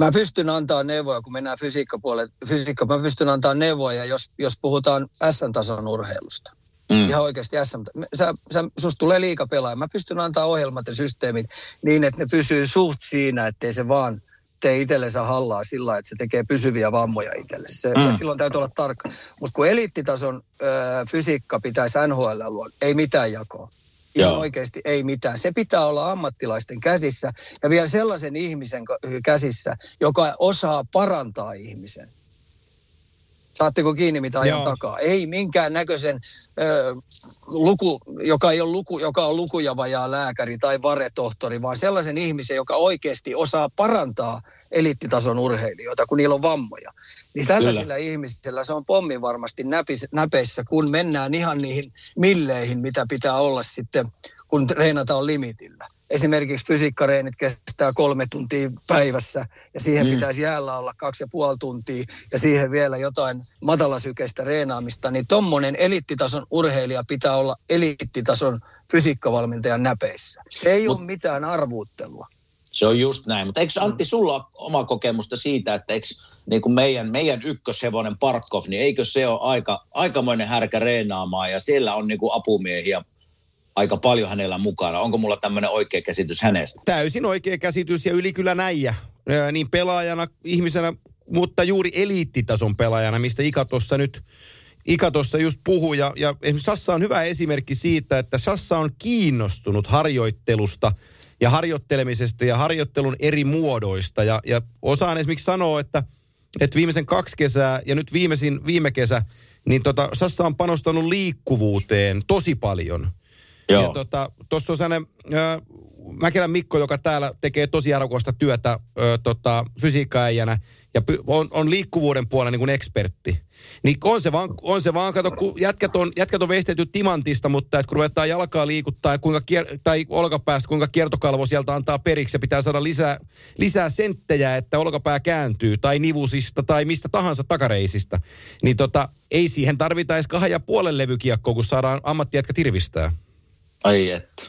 Mä pystyn antaa neuvoja, kun mennään fysiikkapuolelle. Fysiikka, mä pystyn antaa neuvoja, jos, jos puhutaan S-tason urheilusta. Mm. Ihan oikeasti SM. Sä, sä, susta tulee liika pelaaja. Mä pystyn antaa ohjelmat ja systeemit niin, että ne pysyy suht siinä, ettei se vaan tee itsellensä hallaa sillä että se tekee pysyviä vammoja itselle. Se, mm. Silloin täytyy olla tarkka. Mutta kun eliittitason ö, fysiikka pitäisi NHL luoda, ei mitään jakoa. Ihan Joo. oikeasti ei mitään. Se pitää olla ammattilaisten käsissä ja vielä sellaisen ihmisen käsissä, joka osaa parantaa ihmisen. Saatteko kiinni mitä ajan Joo. takaa? Ei minkään näköisen ö, luku, joka ei ole luku, joka on lukujavajaa lääkäri tai varetohtori, vaan sellaisen ihmisen, joka oikeasti osaa parantaa eliittitason urheilijoita, kun niillä on vammoja. Niin tällaisilla Kyllä. ihmisillä se on pommin varmasti näpis, näpeissä, kun mennään ihan niihin milleihin, mitä pitää olla sitten, kun treenataan limitillä esimerkiksi fysiikkareenit kestää kolme tuntia päivässä ja siihen mm. pitäisi jäällä olla kaksi ja puoli tuntia ja siihen vielä jotain matalasykeistä reenaamista, niin tuommoinen eliittitason urheilija pitää olla eliittitason fysiikkavalmentajan näpeissä. Se ei Mut, ole mitään arvuuttelua. Se on just näin, mutta eikö Antti sulla ole oma kokemusta siitä, että eikö niin kuin meidän, meidän ykköshevonen Parkov, niin eikö se ole aika, aikamoinen härkä reenaamaan ja siellä on niin kuin apumiehiä aika paljon hänellä mukana. Onko mulla tämmöinen oikea käsitys hänestä? Täysin oikea käsitys ja yli kyllä näijä. Niin pelaajana, ihmisenä, mutta juuri eliittitason pelaajana, mistä Ika tuossa nyt Ika tuossa just puhui. Ja, ja Sassa on hyvä esimerkki siitä, että Sassa on kiinnostunut harjoittelusta ja harjoittelemisesta ja harjoittelun eri muodoista. Ja, ja osaan esimerkiksi sanoa, että, että viimeisen kaksi kesää ja nyt viimeisin viime kesä, niin tota, Sassa on panostanut liikkuvuuteen tosi paljon – Joo. Ja tota, tuossa on sellainen äh, Mäkelän Mikko, joka täällä tekee tosi arvokasta työtä äh, tota, fysiikkaäijänä ja py, on, on liikkuvuuden puolella niin kuin ekspertti. Niin on se vaan, on se vaan kato, kun jätkät on, jätkät on veistetty timantista, mutta että kun ruvetaan jalkaa liikuttaa ja kuinka kier, tai olkapäästä, kuinka kiertokalvo sieltä antaa periksi ja pitää saada lisää, lisää senttejä, että olkapää kääntyy, tai nivusista, tai mistä tahansa takareisista, niin tota, ei siihen tarvita edes kahden ja puolen levykiekkoa, kun saadaan ammattijätkä tirvistää. Ai että.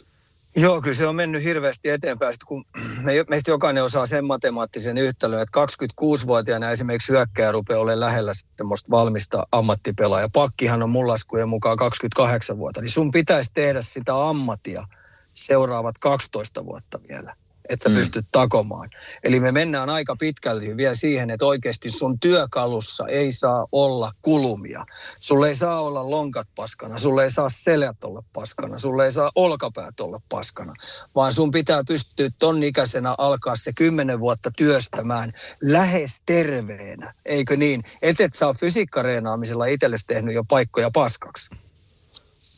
Joo, kyllä se on mennyt hirveästi eteenpäin, kun me, meistä jokainen osaa sen matemaattisen yhtälön, että 26-vuotiaana esimerkiksi hyökkäjä rupeaa olemaan lähellä semmoista valmista ammattipelaa. Pakkihan on mun laskujen mukaan 28 vuotta, niin sun pitäisi tehdä sitä ammattia seuraavat 12 vuotta vielä. Että sä Mm. pystyt takomaan. Eli me mennään aika pitkälti vielä siihen, että oikeasti sun työkalussa ei saa olla kulumia. Sulle ei saa olla lonkat paskana, sulle ei saa selät olla paskana, sulle ei saa olkapäät olla paskana, vaan sun pitää pystyä ton ikäisenä alkaa se kymmenen vuotta työstämään lähes terveenä, eikö niin? Et et saa fysiikkareenaamisella itsellesi tehnyt jo paikkoja paskaksi.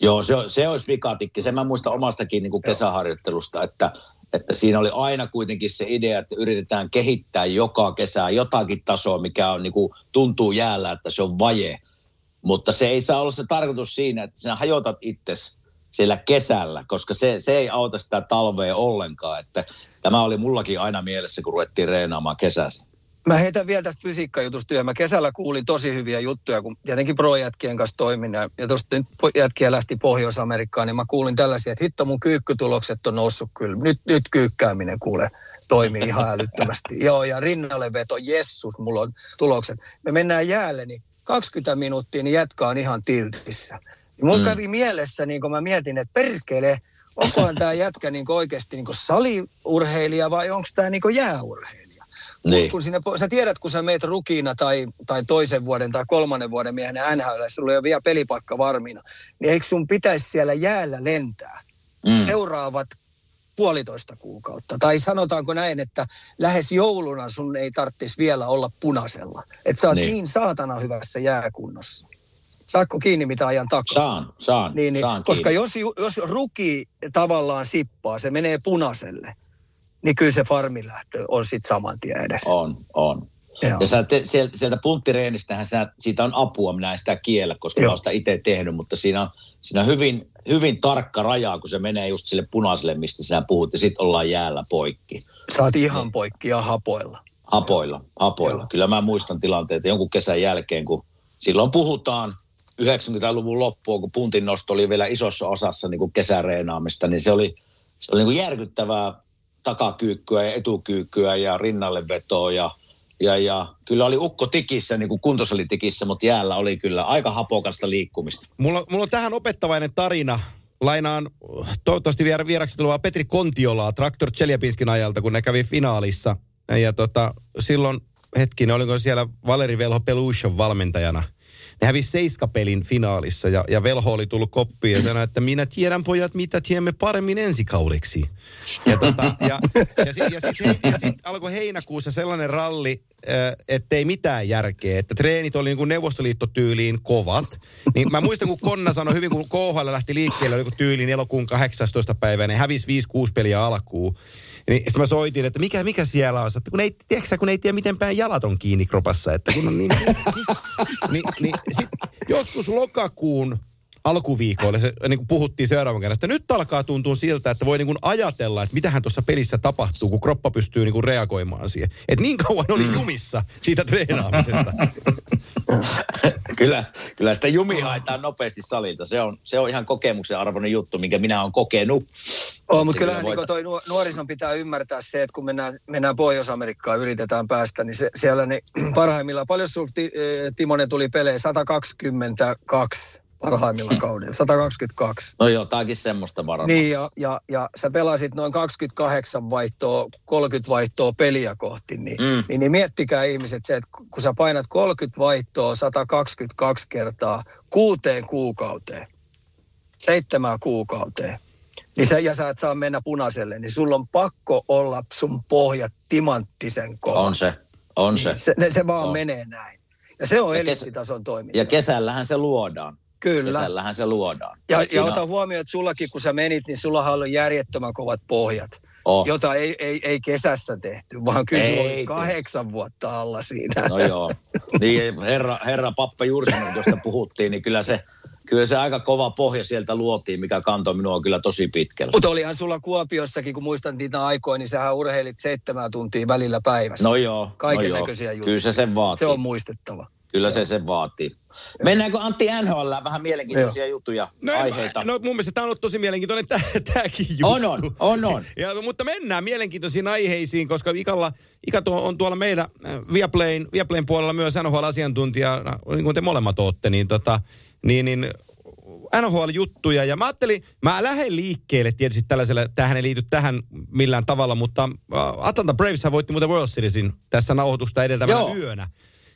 Joo, se, se olisi vikatikki. Sen mä muistan omastakin niin kuin kesäharjoittelusta, että, että siinä oli aina kuitenkin se idea, että yritetään kehittää joka kesä jotakin tasoa, mikä on, niin kuin, tuntuu jäällä, että se on vaje. Mutta se ei saa olla se tarkoitus siinä, että sinä hajotat itsesi siellä kesällä, koska se, se ei auta sitä talvea ollenkaan. Että tämä oli mullakin aina mielessä, kun ruvettiin reenaamaan kesässä. Mä heitän vielä tästä fysiikkajutusta. Mä kesällä kuulin tosi hyviä juttuja, kun tietenkin pro-jätkien kanssa toimin. Ja, ja tuosta nyt jätkiä lähti Pohjois-Amerikkaan, niin mä kuulin tällaisia, että hitto mun kyykkytulokset on noussut kyllä. Nyt, nyt kyykkääminen kuule toimii ihan älyttömästi. Joo, ja rinnalle veto, jessus, mulla on tulokset. Me mennään jäälle, niin 20 minuuttia, niin jätkä on ihan tiltissä. Ja mulla Mm. kävi mielessä, niin kun mä mietin, että perkele, onkohan tämä jätkä niin oikeasti niin saliurheilija vai onko tämä niin jääurheilija? Niin. Kun sinne, sä tiedät, kun sä meet rukiina tai, tai toisen vuoden tai kolmannen vuoden miehenä NHL, sulla ei ole vielä pelipaikka varmina, niin eikö sun pitäisi siellä jäällä lentää Mm. seuraavat puolitoista kuukautta? Tai sanotaanko näin, että lähes jouluna sun ei tarvitsisi vielä olla punaisella. Että sä oot Niin. niin. saatana hyvässä jääkunnossa. Saatko kiinni mitä ajan takaa? Saan, saan, Niin, niin, saan koska kiinni. jos, jos ruki tavallaan sippaa, se menee punaiselle, niin kyllä se farmilähtö on sitten saman tien edessä. On, on. Joo. Ja sä te, sieltä, sieltä punttireenistähän sä, siitä on apua, minä en sitä kiellä, koska Joo. mä oon sitä itse tehnyt, mutta siinä on, siinä on hyvin, hyvin tarkka raja, kun se menee just sille punaiselle, mistä sä puhut, ja sitten ollaan jäällä poikki. Oot ihan poikki ja hapoilla. Hapoilla, hapoilla. Joo. Kyllä mä muistan tilanteita jonkun kesän jälkeen, kun silloin puhutaan 90-luvun loppua, kun puntin nosto oli vielä isossa osassa niin kuin kesäreenaamista, niin se oli, se oli niin kuin järkyttävää takakyykkyä ja etukyykkyä ja rinnalle vetoa ja, ja, ja kyllä oli ukko tikissä, niin kuin kuntosalitikissä, mutta jäällä oli kyllä aika hapokasta liikkumista. Mulla, mulla on tähän opettavainen tarina. Lainaan toivottavasti vier, vieraksi tulevaa Petri Kontiolaa Traktor Cheliapinskin ajalta, kun ne kävi finaalissa. Ja tota, silloin hetkinen, oliko siellä Valeri Velho Pelushon valmentajana. Ne hävisi seiskapelin finaalissa ja, ja Velho oli tullut koppiin ja sanoi, että minä tiedän pojat, mitä tiedämme paremmin ensi kaudeksi. Ja, tota, ja, ja sitten sit, ja sit alkoi heinäkuussa sellainen ralli, äh, ettei mitään järkeä, että treenit oli niin kuin neuvostoliittotyyliin kovat. Niin mä muistan, kun Konna sanoi hyvin, kun KHL lähti liikkeelle, oliko tyyliin elokuun 18. päivä, ne hävisi 5-6 peliä alkuun. Niin sitten mä soitin, että mikä, mikä siellä on, että kun ei, tiedätkö, kun ei tiedä, miten päin jalat on kiinni kropassa, että kun on niin... niin, niin sit joskus lokakuun alkuviikoilla se niin kuin puhuttiin seuraavan kerran, että nyt alkaa tuntua siltä, että voi niin kuin ajatella, että mitähän tuossa pelissä tapahtuu, kun kroppa pystyy niin kuin reagoimaan siihen. Että niin kauan oli jumissa siitä treenaamisesta. kyllä, kyllä sitä jumi haetaan nopeasti salilta. Se on, se on ihan kokemuksen arvoinen juttu, minkä minä olen kokenut. Oo, mutta kyllähän niin toi nuo- nuorison pitää ymmärtää se, että kun mennään, mennään Pohjois-Amerikkaan yritetään päästä, niin se, siellä ne parhaimmillaan, paljon sinulla ti, Timonen tuli pelejä? 122 parhaimmilla kaudella, 122. No jotakin semmoista varmaan. Niin, ja, ja, ja sä pelasit noin 28 vaihtoa, 30 vaihtoa peliä kohti, niin, Mm. niin, niin miettikää ihmiset se, että kun sä painat 30 vaihtoa 122 kertaa kuuteen kuukauteen, seitsemään kuukauteen, niin sä, ja sä et saa mennä punaiselle, niin sulla on pakko olla sun pohjat timanttisen kova. On se, on se. Se, ne- se vaan On. menee näin. Ja se on eliittitason toiminta. Ja kesällähän se luodaan. Kyllä. Kesällähän se luodaan. Ja, Siinä ja ota huomioon, että sullakin kun sä menit, niin sulla oli järjettömän kovat pohjat, on. jota ei, ei, ei kesässä tehty, vaan kyllä Ei oli kahdeksan vuotta alla siinä. No joo. Niin, herra, herra Pappa Jursinen, josta puhuttiin, niin kyllä se, kyllä se aika kova pohja sieltä luotiin, mikä kantoi minua kyllä tosi pitkälle. Mutta olihan sulla Kuopiossakin, kun muistan niitä aikoja, niin sähän urheilit seitsemän tuntia välillä päivässä. No joo. Kaiken no joo. näköisiä juttuja. Kyllä se sen vaatii. Se on muistettava. Kyllä se sen vaatii. Mennäänkö Antti NHL vähän mielenkiintoisia juttuja, No, aiheita? no mun mielestä tämä on ollut tosi mielenkiintoinen tämäkin juttu. On, on, on, on. Ja, mutta mennään mielenkiintoisiin aiheisiin, koska Ikalla, Ika tuo, on tuolla meillä äh, Viaplayn, Viaplayn puolella myös NHL-asiantuntija, niin kuin te molemmat olette, niin, tota, niin, niin NHL-juttuja ja mä ajattelin, mä lähden liikkeelle tietysti tällaisella, tähän ei liity tähän millään tavalla, mutta äh, Atlanta Braves voitti muuten World Seriesin tässä nauhoitusta edeltävänä Joo. yönä.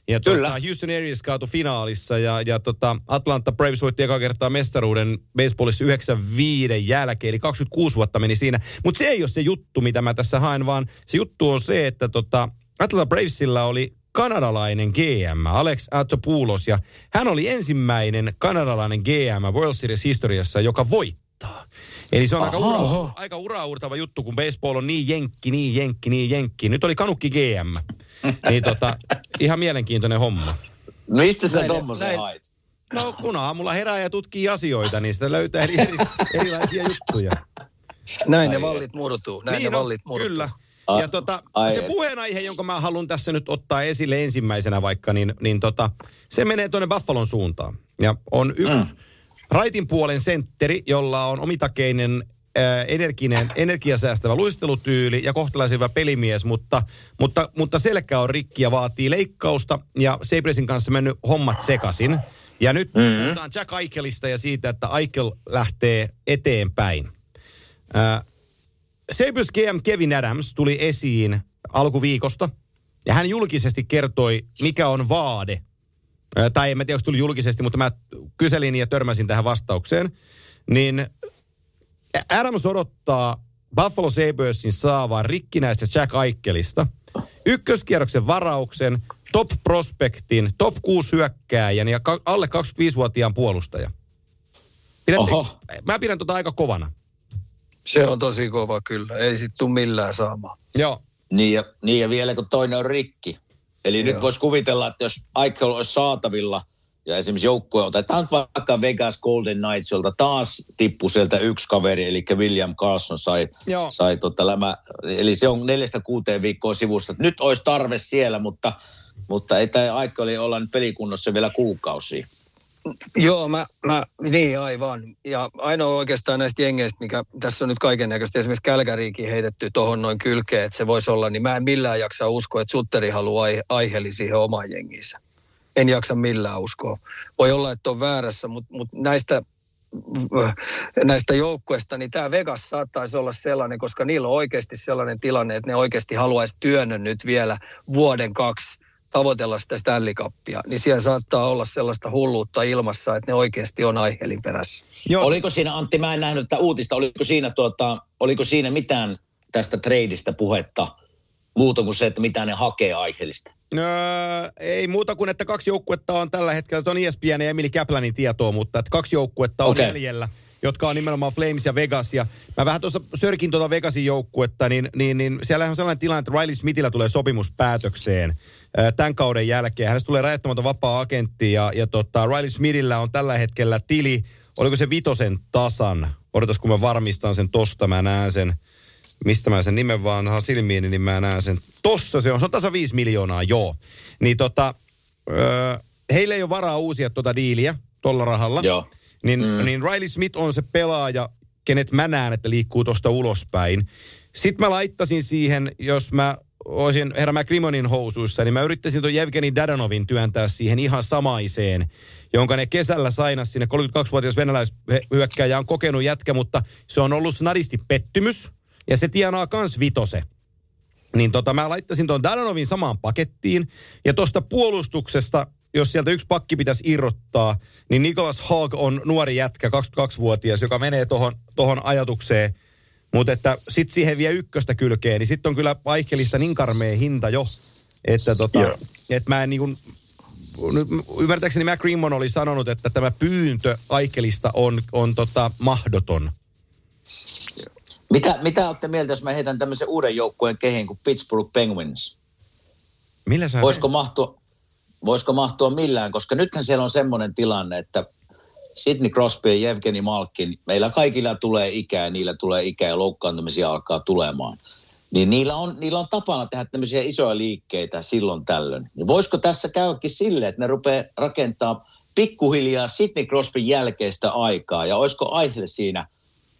Ja Kyllä. tuota, Houston Aries kaatui finaalissa ja, ja tota, Atlanta Braves voitti eka kertaa mestaruuden baseballissa 95 jälkeen, eli 26 vuotta meni siinä. Mutta se ei ole se juttu, mitä mä tässä haen, vaan se juttu on se, että tota, Atlanta Bravesilla oli kanadalainen GM, Alex Atsopoulos, ja hän oli ensimmäinen kanadalainen GM World Series historiassa, joka voittaa. Eli se on aika, ura, aika uraurtava juttu, kun baseball on niin jenkki, niin jenkki, niin jenkki. Nyt oli Kanukki GM. Niin tota, ihan mielenkiintoinen homma. Mistä sä tommosen hait? No kun aamulla herää ja tutkii asioita, niin sitä löytää eri, eri, erilaisia juttuja. Näin Ai ne vallit murtuu. Näin niin ne vallit murtuu. kyllä. Ai- Ja tota, ai se puheenaihe, jonka mä haluan tässä nyt ottaa esille ensimmäisenä vaikka, niin, niin tota, se menee tuonne Buffalon suuntaan. Ja on yksi mm. raitin puolen sentteri, jolla on omitakeinen energinen, energiasäästävä luistelutyyli ja kohtalaisen hyvä pelimies, mutta, mutta, mutta selkä on rikki ja vaatii leikkausta ja Sabresin kanssa mennyt hommat sekasin. Ja nyt mm-hmm. puhutaan Jack Eichelista ja siitä, että Eichel lähtee eteenpäin. Äh, Sabres GM Kevin Adams tuli esiin alkuviikosta ja hän julkisesti kertoi, mikä on vaade. Ö, Tai en mä tiedä, onko tuli julkisesti, mutta mä kyselin ja törmäsin tähän vastaukseen. Niin Adams odottaa Buffalo Sabresin saavan rikkinäistä Jack Eichelista ykköskierroksen varauksen, top prospektin, top 6 hyökkääjän ja alle 25-vuotiaan puolustaja. Pidätte, Oho. mä pidän tota aika kovana. Se on tosi kova kyllä. Ei sit tuu millään saamaan. Joo. Niin ja, niin ja vielä kun toinen on rikki. Eli Joo. nyt voisi kuvitella, että jos Eichel olisi saatavilla ja esimerkiksi joukkue otetaan vaikka Vegas Golden Knights, jolta taas tippui sieltä yksi kaveri, eli William Carlson sai, Joo. sai tota lämä, eli se on neljästä kuuteen viikkoa sivussa. Nyt olisi tarve siellä, mutta, mutta ei tämä Eichel olla nyt pelikunnossa vielä kuukausia. Joo, mä, mä, niin aivan. Ja ainoa oikeastaan näistä jengeistä, mikä tässä on nyt kaiken näköistä, esimerkiksi Kälkäriikin heitetty tuohon noin kylkeen, että se voisi olla, niin mä en millään jaksa uskoa, että Sutteri haluaa ai- aiheli siihen omaan jengiinsä. En jaksa millään uskoa. Voi olla, että on väärässä, mutta, mutta näistä näistä joukkueista, niin tämä Vegas saattaisi olla sellainen, koska niillä on oikeasti sellainen tilanne, että ne oikeasti haluaisi työnnön nyt vielä vuoden kaksi tavoitella sitä Stanley Cupia, niin siellä saattaa olla sellaista hulluutta ilmassa, että ne oikeasti on aiheelin perässä. Joo, Oliko siinä, Antti, mä en nähnyt tätä uutista, oliko siinä, tuota, oliko siinä mitään tästä treidistä puhetta muuta kuin se, että mitä ne hakee aiheellista? Öö, ei muuta kuin, että kaksi joukkuetta on tällä hetkellä, se on ESPN ja Emily Kaplanin tietoa, mutta että kaksi joukkuetta on Okei. jäljellä, jotka on nimenomaan Flames ja Vegas. Ja mä vähän tuossa sörkin tuota Vegasin joukkuetta, niin, niin, niin siellä on sellainen tilanne, että Riley Smithillä tulee sopimus päätökseen öö, tämän kauden jälkeen. Hänestä tulee rajattomalta vapaa-agentti ja, ja tota, Riley Smithillä on tällä hetkellä tili, oliko se vitosen tasan? Odotas, kun mä varmistan sen tosta, mä näen sen mistä mä sen nimen vaan silmiini, niin mä näen sen. Tossa se on, se on tasa 5 miljoonaa, joo. Niin tota, öö, heille ei ole varaa uusia tuota diiliä tuolla rahalla. Joo. Niin, mm. niin Riley Smith on se pelaaja, kenet mä näen, että liikkuu tuosta ulospäin. Sitten mä laittasin siihen, jos mä olisin herra McRimonin housuissa, niin mä yrittäisin tuon Jevgeni Dadanovin työntää siihen ihan samaiseen, jonka ne kesällä sainas sinne 32-vuotias venäläishyökkäjä on kokenut jätkä, mutta se on ollut snadisti pettymys, ja se tienaa kans vitose. Niin tota, mä laittaisin tuon Dadanovin samaan pakettiin, ja tuosta puolustuksesta, jos sieltä yksi pakki pitäisi irrottaa, niin Nicholas Hogg on nuori jätkä, 22-vuotias, joka menee tohon, tohon ajatukseen, mutta että sit siihen vie ykköstä kylkeen, niin sitten on kyllä Aikkelista niin karmea hinta jo, että tota, Joo. et mä en niin kuin, ymmärtääkseni Mac Rimmon oli sanonut, että tämä pyyntö Aikkelista on, on tota mahdoton. Mitä, mitä olette mieltä, jos mä heitän tämmöisen uuden joukkueen kehiin kuin Pittsburgh Penguins? Millä sä Voisiko mahtua, voisiko mahtua millään, koska nythän siellä on semmoinen tilanne, että Sidney Crosby ja Evgeni Malkin, meillä kaikilla tulee ikää, niillä tulee ikää ja loukkaantumisia alkaa tulemaan. Niin niillä on, niillä on tapana tehdä tämmöisiä isoja liikkeitä silloin tällöin. Niin voisiko tässä käykin silleen, että ne rupeaa rakentaa pikkuhiljaa Sidney Crosbyn jälkeistä aikaa ja olisiko aihe siinä,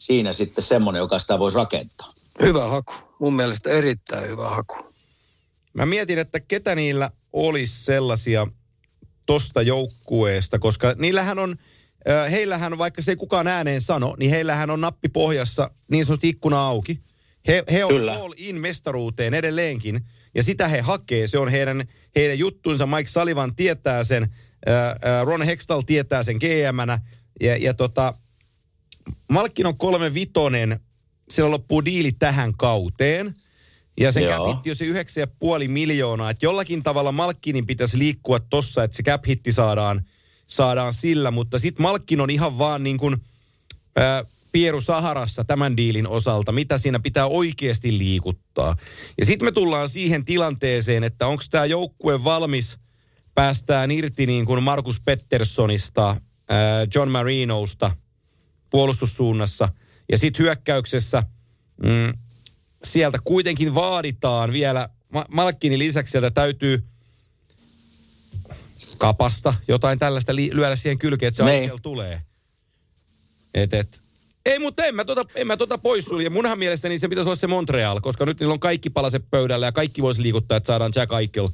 siinä sitten semmoinen, joka sitä voisi rakentaa? Hyvä haku. Mun mielestä erittäin hyvä haku. Mä mietin, että ketä niillä olisi sellaisia tosta joukkueesta, koska niillähän on heillähän, vaikka se ei kukaan ääneen sano, niin heillähän on nappi pohjassa niin sanotusti ikkuna auki. He, he on Kyllä. all in mestaruuteen edelleenkin, ja sitä he hakee. Se on heidän, heidän juttunsa. Mike Sullivan tietää sen, Ron Hextall tietää sen GM-nä, ja, ja tota, Malkkin on kolme vitonen, sillä loppuu diili tähän kauteen. Ja sen Joo. cap hitti on se 9,5 miljoonaa. Että jollakin tavalla Malkkinin pitäisi liikkua tossa, että se cap hitti saadaan, saadaan sillä. Mutta sitten Malkkin on ihan vaan niin kuin Pieru Saharassa tämän diilin osalta, mitä siinä pitää oikeasti liikuttaa. Ja sitten me tullaan siihen tilanteeseen, että onko tämä joukkue valmis päästään irti niin kuin Markus Petterssonista, John Marinosta puolustussuunnassa. Ja sitten hyökkäyksessä mm, sieltä kuitenkin vaaditaan vielä, Ma- Malkkinin lisäksi sieltä täytyy kapasta jotain tällaista li- lyödä siihen kylkeen, että se Niin. Aikel tulee. Et, et. Ei, mutta en mä tota, en mä tota poissulje. Munhan mielestäni se pitäisi olla se Montreal, koska nyt niillä on kaikki palaset pöydällä ja kaikki voisi liikuttaa, että saadaan Jack Eichel.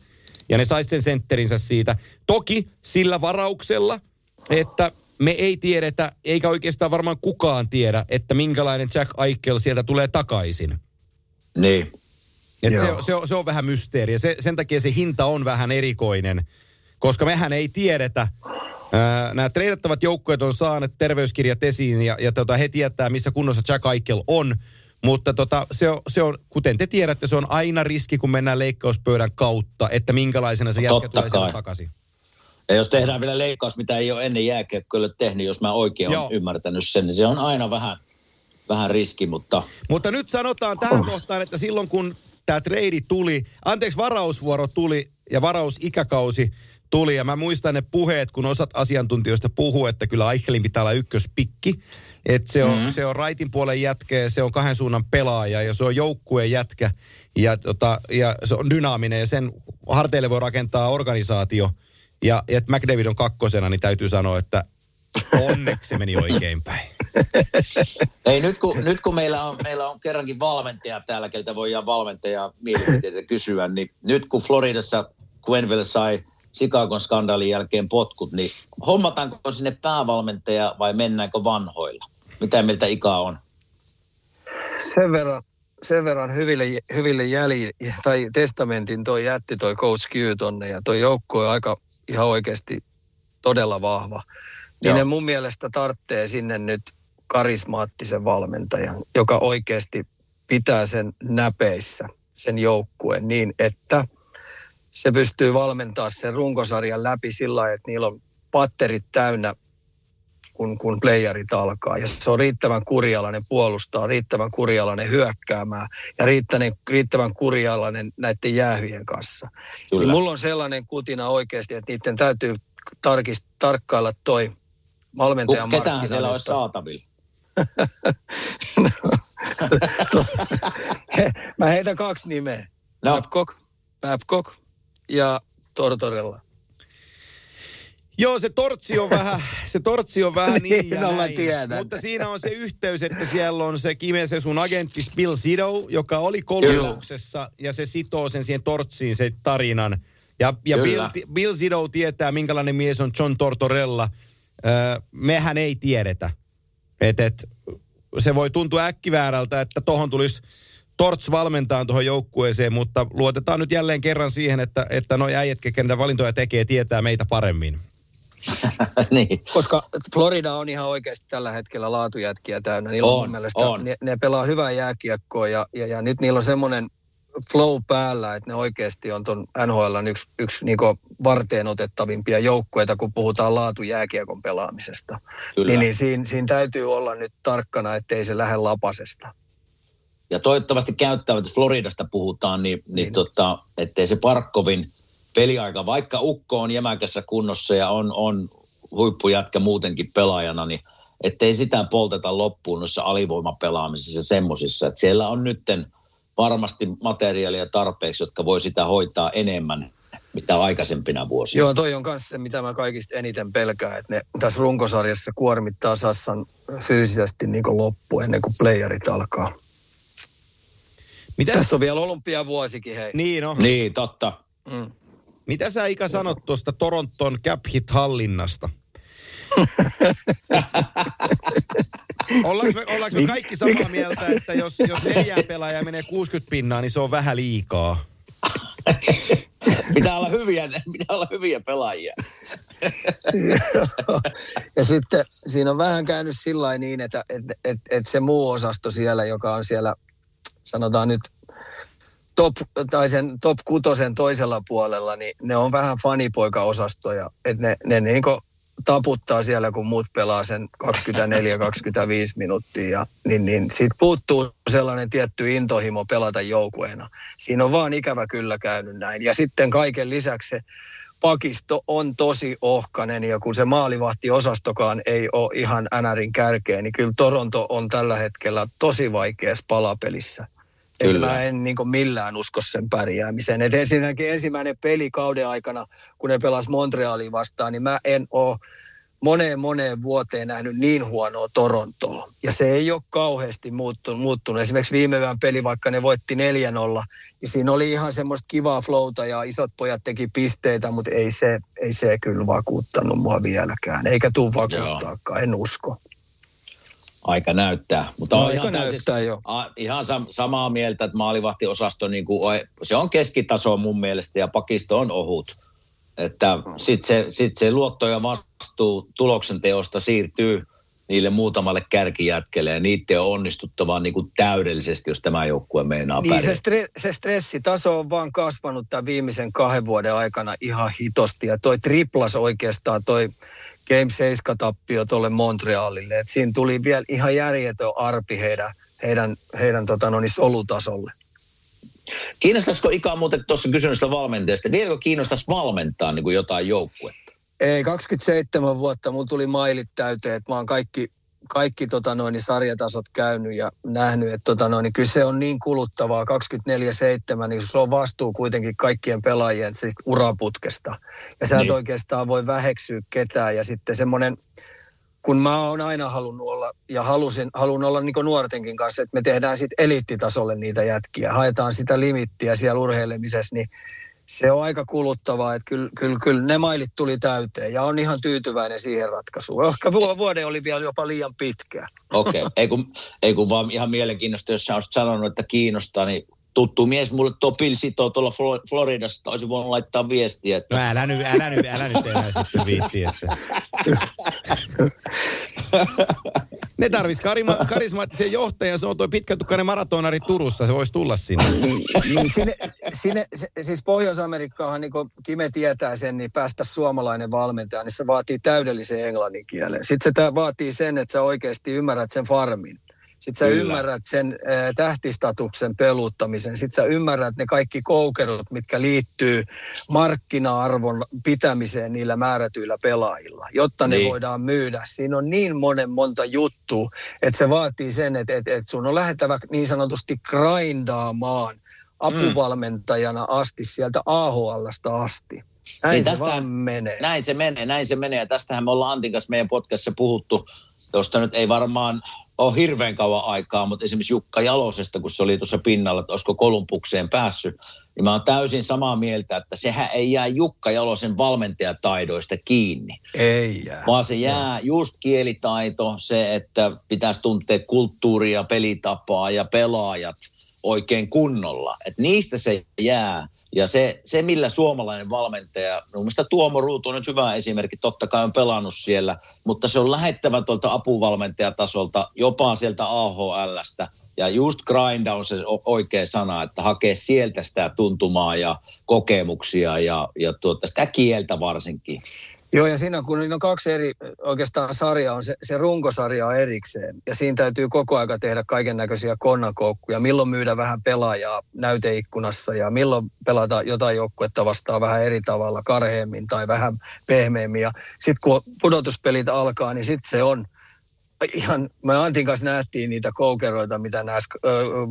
Ja ne sais sen sentterinsä siitä. Toki sillä varauksella, että me ei tiedetä, eikä oikeastaan varmaan kukaan tiedä, että minkälainen Jack Eichel sieltä tulee takaisin. Niin. Et se, Joo. se, on, se on vähän mysteeri. Se, sen takia se hinta on vähän erikoinen, koska mehän ei tiedetä. Ää, nämä treidattavat joukkueet on saaneet terveyskirjat esiin ja, ja tota, he tietää, missä kunnossa Jack Eichel on. Mutta tota, se, on, se on, kuten te tiedätte, se on aina riski, kun mennään leikkauspöydän kautta, että minkälaisena se jätkä tulee takaisin. Ja jos tehdään vielä leikkaus, mitä ei ole ennen jääkiekkoille tehnyt, jos mä oikein olen ymmärtänyt sen, niin se on aina vähän, vähän riski, mutta Mutta nyt sanotaan tähän kohtaan, että silloin kun tämä trade tuli, anteeksi varausvuoro tuli ja varausikäkausi tuli. Ja mä muistan ne puheet, kun osat asiantuntijoista puhuu, että kyllä Eichelin pitää olla ykköspikki. Että se on, mm-hmm. se on raitin puolen jätkä ja se on kahden suunnan pelaaja ja se on joukkueen jätkä ja, tota, ja se on dynaaminen ja sen harteille voi rakentaa organisaatio. Ja, ja että McDavid on kakkosena, niin täytyy sanoa, että onneksi se meni oikein päin. Ei, nyt kun, nyt kun meillä, on, meillä on kerrankin valmentaja täällä, keltä voidaan valmentaja mielipiteitä kysyä, niin nyt kun Floridassa Quenville sai Chicagon skandaalin jälkeen potkut, niin hommataanko sinne päävalmentaja vai mennäänkö vanhoilla? Mitä mieltä Ika on? sen verran, sen verran hyville, hyville jäli, tai testamentin toi jätti toi Coach Q tonne ja toi joukko on aika ihan oikeasti todella vahva. Niin Joo. ne mun mielestä tarvitsee sinne nyt karismaattisen valmentajan, joka oikeasti pitää sen näpeissä, sen joukkueen niin, että se pystyy valmentaa sen runkosarjan läpi sillä lailla, että niillä on patterit täynnä kun, kun playerit alkaa. Ja se on riittävän kurialainen puolustaa, riittävän kurialainen hyökkäämään ja riittävän, riittävän kurialainen näiden jäähyjen kanssa. Kyllä. Niin mulla on sellainen kutina oikeasti, että niiden täytyy tarkist, tarkkailla toi valmentajan ketähän siellä olisi saatavilla? Mä heitän kaksi nimeä. No, Babcock, Babcock ja Tortorella. Joo, se tortsi on vähän, se tortsi on vähän niin ja No, mä näin. tiedän. Mutta siinä on se yhteys, että siellä on se Kime se sun agentti Bill Sido, joka oli Kolumbuksessa ja se sitoo sen siihen tortsiin se tarinan. Ja, ja Bill, Kyllä. Bill Sido tietää, minkälainen mies on John Tortorella. Öö, mehän ei tiedetä. Et, et, se voi tuntua äkkiväärältä, että tohon tulisi Torts valmentaa tuohon joukkueeseen, mutta luotetaan nyt jälleen kerran siihen, että, että noi äijät, ketkä valintoja tekee, tietää meitä paremmin. niin. Koska Florida on ihan oikeasti tällä hetkellä laatujätkiä täynnä. Niillä on, On, mielestä, on. Ne, ne pelaa hyvää jääkiekkoa ja, ja, ja nyt niillä on semmoinen flow päällä, että ne oikeasti on ton NHL yksi, yksi niinku varteen otettavimpia joukkueita, kun puhutaan laatujääkiekon pelaamisesta. Kyllä. Niin, niin siinä, siinä täytyy olla nyt tarkkana, ettei se lähde lapasesta. Ja toivottavasti käyttävät, jos Floridasta puhutaan, niin, niin, Niin. tota, ettei se Parkkovin peliaika, vaikka Ukko on jämäkässä kunnossa ja on, on huippujätkä muutenkin pelaajana, niin ettei sitä polteta loppuun noissa alivoimapelaamisissa ja semmosissa. Että siellä on nytten varmasti materiaalia tarpeeksi, jotka voi sitä hoitaa enemmän, mitä aikaisempina vuosina. Joo, toi on myös se, mitä mä kaikista eniten pelkään, että ne tässä runkosarjassa kuormittaa Sassan fyysisesti niin loppu ennen kuin playerit alkaa. Mitäs, Tässä on vielä olympiavuosikin, hei. niin no, Niin, totta. Mm. Mitä sä Ika sanot tuosta Toronton cap hit hallinnasta? Ollaanko me, ollaanko me kaikki samaa mieltä, että jos, jos neljää pelaajaa menee 60 pinnaa, niin se on vähän liikaa? pitää, olla hyviä, pitää olla hyviä pelaajia. ja sitten siinä on vähän käynyt sillä niin, että että että että se muu osasto siellä, joka on siellä, sanotaan nyt top, tai sen top kutosen toisella puolella, niin ne on vähän fanipoika-osastoja. Että ne, ne niin taputtaa siellä, kun muut pelaa sen 24-25 minuuttia. Ja, niin, niin siitä puuttuu sellainen tietty intohimo pelata joukueena. Siinä on vaan ikävä kyllä käynyt näin. Ja sitten kaiken lisäksi se pakisto on tosi ohkanen ja kun se maalivahtiosastokaan ei ole ihan NRin kärkeen, niin kyllä Toronto on tällä hetkellä tosi vaikeassa palapelissä. Kyllä. mä en niin millään usko sen pärjäämiseen. Et ensinnäkin ensimmäinen peli kauden aikana, kun ne pelas Montrealiin vastaan, niin mä en ole moneen moneen vuoteen nähnyt niin huonoa Torontoa. Ja se ei ole kauheasti muuttunut. muuttunut. Esimerkiksi viime yön peli, vaikka ne voitti 4-0, niin siinä oli ihan semmoista kivaa flowta ja isot pojat teki pisteitä, mutta ei se, ei se kyllä vakuuttanut mua vieläkään. Eikä tule vakuuttaakaan, en usko aika näyttää. Mutta no, on ihan, näyttää jo. A, ihan sam, samaa mieltä, että maalivahtiosasto niin kuin, se on keskitaso mun mielestä ja pakisto on ohut. Että sitten se, sit se luotto ja vastuu tuloksen teosta siirtyy niille muutamalle kärkijätkelle ja niiden on onnistuttava niin kuin täydellisesti, jos tämä joukkue meinaa niin, se, stre, se stressitaso on vaan kasvanut tämän viimeisen kahden vuoden aikana ihan hitosti ja toi triplas oikeastaan toi Game 7 tappio tuolle Montrealille. Et siinä tuli vielä ihan järjetön arpi heidän, heidän, heidän tota, no niin, solutasolle. Kiinnostaisiko ikään muuten tuossa kysymystä valmentajasta, vieläkö kiinnostaisi valmentaa niin kuin jotain joukkuetta? Ei, 27 vuotta mulla tuli mailit täyteen, että mä oon kaikki kaikki tota noin, niin sarjatasot käynyt ja nähnyt, että tota noin, niin kyllä se on niin kuluttavaa 24-7, niin se on vastuu kuitenkin kaikkien pelaajien siis uraputkesta. Ja sä niin. et oikeastaan voi väheksyä ketään ja sitten semmoinen, kun mä oon aina halunnut olla ja halusin, halun olla niin nuortenkin kanssa, että me tehdään sitten eliittitasolle niitä jätkiä, haetaan sitä limittiä siellä urheilemisessa, niin se on aika kuluttavaa, että kyllä, kyllä, kyllä ne mailit tuli täyteen ja on ihan tyytyväinen siihen ratkaisuun. Ehkä vuode oli vielä jopa liian pitkä. Okei, okay. ei, kun, ei kun vaan ihan mielenkiinnosta, jos sä olisit sanonut, että kiinnostaa, niin tuttu mies mulle tuo Bill sitoo tuolla Floridassa, olisi voinut laittaa viestiä. Että... No älä nyt, älä nyt, älä nyt enää sitten viitti, että... Ne tarvitsisi karima, karismaattisen johtajan, se on tuo pitkätukkainen maratonari Turussa, se voisi tulla sinne. Niin, niin sinne, sinne, siis Pohjois-Amerikkaahan, niin kuin Kime tietää sen, niin päästä suomalainen valmentaja, niin se vaatii täydellisen englannin kielen. Sitten se vaatii sen, että sä oikeasti ymmärrät sen farmin. Sitten sä Kyllä. ymmärrät sen ä, tähtistatuksen peluttamisen. Sitten sä ymmärrät ne kaikki koukerot, mitkä liittyy markkina-arvon pitämiseen niillä määrätyillä pelaajilla, jotta niin. ne voidaan myydä. Siinä on niin monen monta juttua, että se vaatii sen, että, että, että sun on lähettävä niin sanotusti grindaamaan mm. apuvalmentajana asti sieltä AHLsta asti. Näin niin se tästä, vaan menee. Näin se menee, näin se menee. Ja tästähän me ollaan Antin kanssa meidän podcastissa puhuttu. Tuosta nyt ei varmaan ole hirveän kauan aikaa, mutta esimerkiksi Jukka Jalosesta, kun se oli tuossa pinnalla, että olisiko Kolumpukseen päässyt, niin mä oon täysin samaa mieltä, että sehän ei jää Jukka Jalosen valmentajataidoista kiinni. Ei jää. Vaan se jää no. just kielitaito, se, että pitäisi tuntea kulttuuria, pelitapaa ja pelaajat oikein kunnolla. että niistä se jää. Ja se, se, millä suomalainen valmentaja, mun mielestä Tuomo Ruutu on nyt hyvä esimerkki, totta kai on pelannut siellä, mutta se on lähettävä tuolta apuvalmentajatasolta, jopa sieltä AHLstä. Ja just grind on se oikea sana, että hakee sieltä sitä tuntumaa ja kokemuksia ja, ja tuota, sitä kieltä varsinkin. Joo, ja siinä kun on kaksi eri oikeastaan sarjaa, on se, se runkosarja on erikseen. Ja siinä täytyy koko aika tehdä kaiken näköisiä konnakoukkuja. Milloin myydä vähän pelaajaa näyteikkunassa ja milloin pelata jotain joukkuetta vastaan vähän eri tavalla, karheemmin tai vähän pehmeämmin. Ja sitten kun pudotuspelit alkaa, niin sitten se on – ihan, me Antin kanssa nähtiin niitä koukeroita, mitä nämä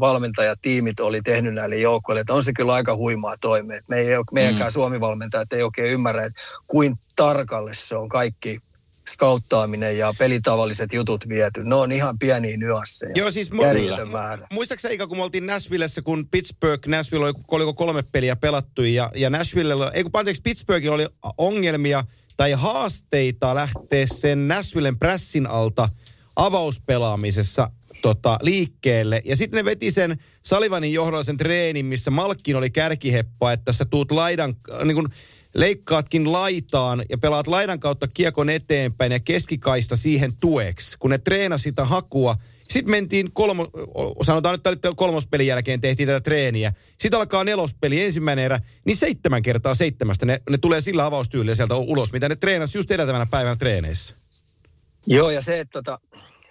valmentajatiimit oli tehnyt näille joukkoille, että on se kyllä aika huimaa toimea. Me ei, meidänkään mm. Suomi-valmentajat ei oikein ymmärrä, että kuin tarkalle se on kaikki skauttaaminen ja pelitavalliset jutut viety. Ne on ihan pieniä nyansseja. Joo, siis mu- määrä. Muistaakseni Eika, kun me oltiin Nashvillessä, kun Pittsburgh, Nashville oli, oliko kolme peliä pelattu ja, ja Nashville, ei kun anteeksi, Pittsburghilla oli ongelmia tai haasteita lähteä sen Nashvillen prässin alta avauspelaamisessa tota, liikkeelle. Ja sitten ne veti sen Salivanin johdolla sen treenin, missä Malkkin oli kärkiheppa, että sä tuut laidan, niin kun leikkaatkin laitaan ja pelaat laidan kautta kiekon eteenpäin ja keskikaista siihen tueksi. Kun ne treenasi sitä hakua, sitten mentiin kolmo, sanotaan nyt että kolmospelin jälkeen tehtiin tätä treeniä. Sitten alkaa nelospeli, ensimmäinen erä, niin seitsemän kertaa seitsemästä ne, ne tulee sillä avaustyylillä sieltä ulos, mitä ne treenasi just edeltävänä päivänä treeneissä. Joo, ja se, että tota,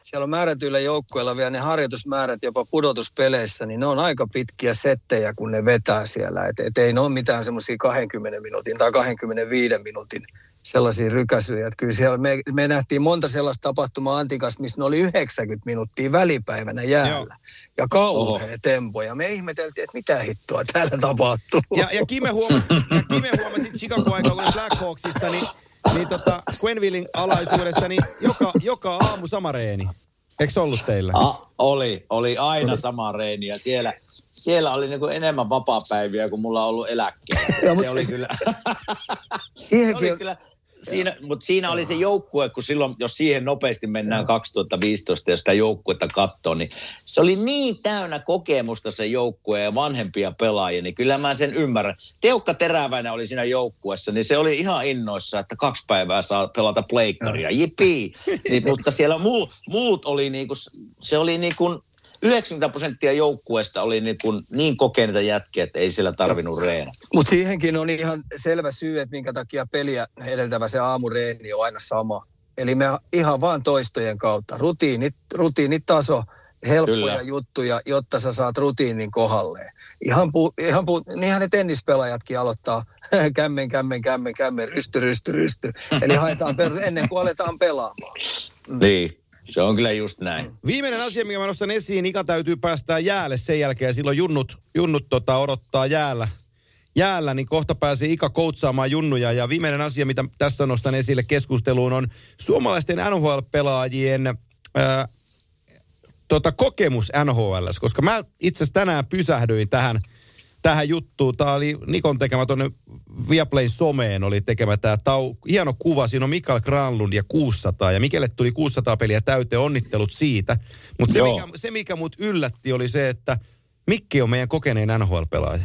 siellä on määrätyillä joukkueilla vielä ne harjoitusmäärät jopa pudotuspeleissä, niin ne on aika pitkiä settejä, kun ne vetää siellä. Et, et ei ne ole mitään semmoisia 20 minuutin tai 25 minuutin sellaisia rykäsyjä. Että kyllä siellä me, me nähtiin monta sellaista tapahtumaa Antikas, missä ne oli 90 minuuttia välipäivänä jäällä. Joo. Ja kauhea tempo. Ja me ihmeteltiin, että mitä hittoa täällä tapahtuu. Ja, ja Kime huomasi, ja Kime huomasi Chicago aikaa, kun Black Hawksissa, niin, niin tota, Quenvillin alaisuudessa, niin joka, joka aamu sama reeni. Eikö ollut teillä? A, oli, oli aina sama reeni ja siellä, siellä oli niin kuin enemmän vapaa-päiviä kuin mulla on ollut eläkkeellä. Se oli kyllä... Siihenkin... se oli kyllä siinä, mutta siinä oli se joukkue, kun silloin, jos siihen nopeasti mennään 2015 ja sitä joukkuetta katsoo, niin se oli niin täynnä kokemusta se joukkue ja vanhempia pelaajia, niin kyllä mä sen ymmärrän. Teukka Teräväinen oli siinä joukkuessa, niin se oli ihan innoissa, että kaksi päivää saa pelata pleikkaria, jipii. Niin, mutta siellä muu, muut oli niinku, se oli niinku 90 prosenttia joukkueesta oli niin, kuin niin kokeneita jätkiä, että ei siellä tarvinnut reenata. Mutta siihenkin on ihan selvä syy, että minkä takia peliä edeltävä se aamureeni on aina sama. Eli me ihan vaan toistojen kautta. Rutiinit, rutiinitaso, helppoja Kyllä. juttuja, jotta sä saat rutiinin kohdalleen. Ihan, pu, ihan pu, niinhän ne tennispelaajatkin aloittaa kämmen, kämmen, kämmen, kämmen, rysty, rysty, rysty. Eli haetaan per, ennen kuin aletaan pelaamaan. Mm. Niin. Se on kyllä just näin. Viimeinen asia, mikä mä nostan esiin, Ika täytyy päästää jäälle sen jälkeen. Silloin junnut, junnut tota, odottaa jäällä, jäällä, niin kohta pääsee Ika koutsaamaan junnuja. Ja viimeinen asia, mitä tässä nostan esille keskusteluun, on suomalaisten NHL-pelaajien ää, tota, kokemus NHL. Koska mä itse asiassa tänään pysähdyin tähän – tähän juttuun. Tämä oli Nikon tekemä tuonne Viaplayn someen oli tekemä tämä tau, hieno kuva. Siinä on Mikael Granlund ja 600 ja Mikelle tuli 600 peliä täyteen. Onnittelut siitä. Mutta se mikä, se, mikä mut yllätti, oli se, että Mikki on meidän kokeneen NHL-pelaaja.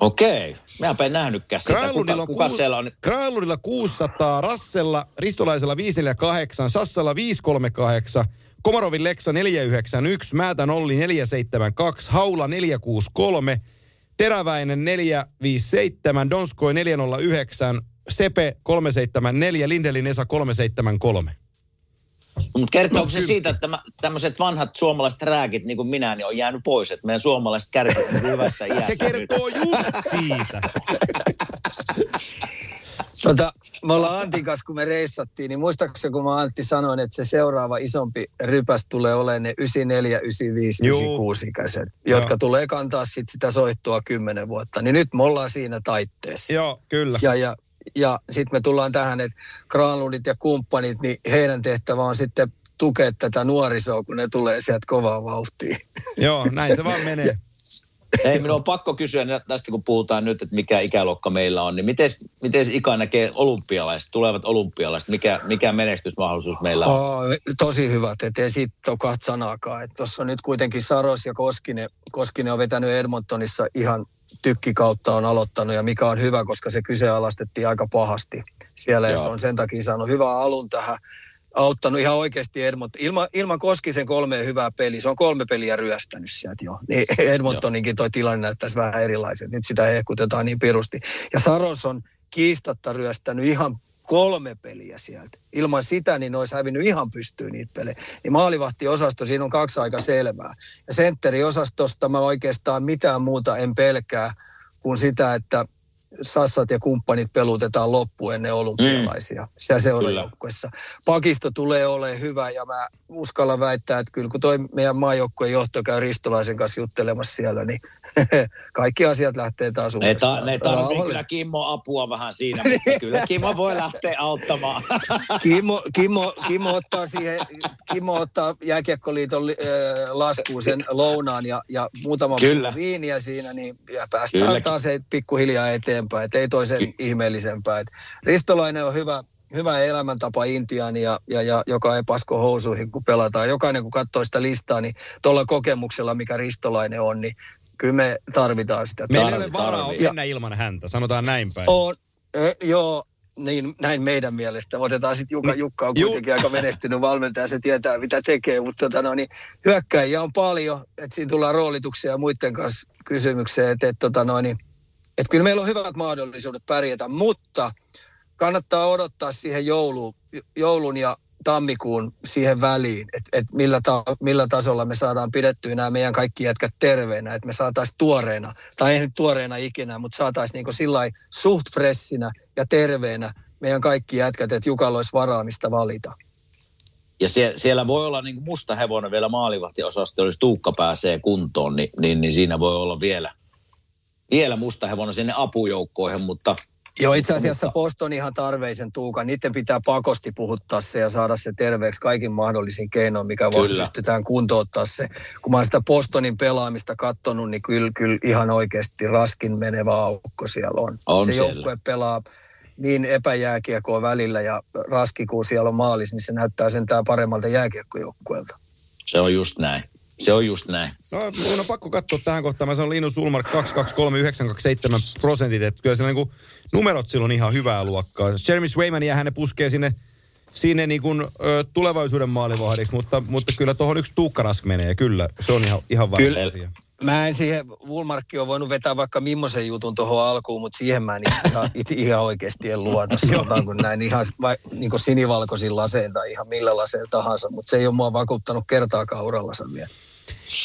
Okei. Mä en nähnytkään sitä. Kuka, kuka kuus, siellä on? Granlundilla 600, Rassella, Ristolaisella 548, Sassalla 538, Komarovin Leksa 491, Määtän Olli 472, Haula 463, Teräväinen 457, Donskoi 409, Sepe 374, Lindelin Esa 373. Mutta kertooko se siitä, että tämmöiset vanhat suomalaiset rääkit, niin kuin minä, niin on jäänyt pois, että meidän suomalaiset kärkit on hyvässä iässä Se kertoo just siitä. Tota, me ollaan Antin kanssa, kun me reissattiin, niin muistaakseni kun mä Antti sanoin, että se seuraava isompi rypäs tulee olemaan ne 94, 95, Juu. 96 ikäiset, jotka Joo. tulee kantaa sit sitä soittua kymmenen vuotta. Niin nyt me ollaan siinä taitteessa. Joo, kyllä. Ja, ja, ja sitten me tullaan tähän, että Granlundit ja kumppanit, niin heidän tehtävä on sitten tukea tätä nuorisoa, kun ne tulee sieltä kovaa vauhtia. Joo, näin se vaan menee. Ei, minun on pakko kysyä tästä, kun puhutaan nyt, että mikä ikäluokka meillä on, niin miten, miten Ika näkee olympialaiset, tulevat olympialaiset, mikä, mikä menestysmahdollisuus meillä on? Oh, tosi hyvät, ettei siitä ole kahta sanaakaan. Tuossa on nyt kuitenkin Saros ja Koskinen, Koskinen on vetänyt Edmontonissa ihan tykkikautta on aloittanut ja mikä on hyvä, koska se kyseenalaistettiin aika pahasti siellä ja se on sen takia saanut hyvää alun tähän auttanut ihan oikeasti Edmonton. Ilma, ilman Koskisen kolme hyvää peliä, se on kolme peliä ryöstänyt sieltä jo. Niin Edmontoninkin toi tilanne näyttäisi vähän erilaiset. Nyt sitä hehkutetaan niin pirusti. Ja Saros on kiistatta ryöstänyt ihan kolme peliä sieltä. Ilman sitä niin olisi hävinnyt ihan pystyyn niitä pelejä. Niin maalivahtiosasto, siinä on kaksi aika selvää. Ja sentteriosastosta mä oikeastaan mitään muuta en pelkää kuin sitä, että Sassat ja kumppanit pelutetaan loppuun ennen olympialaisia mm. siellä seurajoukkuessa. Pakisto tulee olemaan hyvä ja mä uskallan väittää, että kyllä kun toi meidän maajoukkueen johto käy Ristolaisen kanssa juttelemassa siellä, niin kaikki asiat lähtee taas Ne, ta- ne tarvitsee kyllä Kimmo apua vähän siinä, mutta kyllä Kimmo voi lähteä auttamaan. Kimmo, Kimmo, Kimmo, ottaa siihen, Kimmo ottaa Jääkiekkoliiton äh, laskuun sen lounaan ja, ja muutama viiniä siinä, niin ja päästään kyllä. taas pikkuhiljaa eteenpäin ihmeellisempää, että ei toisen ihmeellisempää. Et Ristolainen on hyvä, hyvä elämäntapa Intiaan, ja, ja, ja, joka ei pasko housuihin, kun pelataan. Jokainen, kun katsoo sitä listaa, niin tuolla kokemuksella, mikä Ristolainen on, niin kyllä me tarvitaan sitä. Meillä ei ole varaa mennä ilman häntä, sanotaan näin päin. On, e, joo, niin, näin meidän mielestä. Otetaan sitten Jukka, Jukka on kuitenkin aika menestynyt valmentaja, se tietää mitä tekee, mutta tota, no, niin, hyökkäjiä on paljon, että siinä tullaan roolituksia ja muiden kanssa kysymykseen, että et, tota, no, niin, et kyllä meillä on hyvät mahdollisuudet pärjätä, mutta kannattaa odottaa siihen jouluun, joulun ja tammikuun siihen väliin, että et millä, ta, millä tasolla me saadaan pidettyä nämä meidän kaikki jätkät terveenä, että me saataisiin tuoreena, tai ei nyt tuoreena ikinä, mutta saataisiin niinku sillä suht fressinä ja terveenä meidän kaikki jätkät, että Jukalla olisi varaamista valita. Ja sie, siellä voi olla niin musta hevonen vielä maalivahtiosasto, jos Tuukka pääsee kuntoon, niin, niin, niin siinä voi olla vielä, vielä musta hevonen sinne apujoukkoihin, mutta Joo, itse asiassa Boston ihan tarveisen tuukan. Niiden pitää pakosti puhuttaa se ja saada se terveeksi kaikin mahdollisin keinoin, mikä vaan Kyllä. pystytään kuntouttaa se. Kun mä oon sitä Bostonin pelaamista katsonut, niin kyllä, kyllä ihan oikeasti raskin menevä aukko siellä on. On se siellä. joukkue pelaa niin epäjääkiekkoa välillä ja raski, kun siellä on maalis, niin se näyttää sentään paremmalta jääkiekkojoukkueelta. se on just näin. Se on just näin. No, mun on pakko katsoa tähän kohtaan. Mä sanon Linus Ulmark 223927 prosentit. Että kyllä siellä niin numerot silloin ihan hyvää luokkaa. Jeremy Swayman ja hänen puskee sinne, sinne niin kuin, ö, tulevaisuuden maalivahdiksi, mutta, mutta kyllä tuohon yksi tuukkarask menee. Kyllä, se on ihan, ihan varma asia. Mä en siihen, Wulmarkki on voinut vetää vaikka millaisen jutun tuohon alkuun, mutta siihen mä en ihan, it- ihan oikeasti en luota, sanotaanko näin ihan vai, niin kuin sinivalkoisin laseen tai ihan millä laseen tahansa, mutta se ei ole mua vakuuttanut kertaakaan urallansa vielä.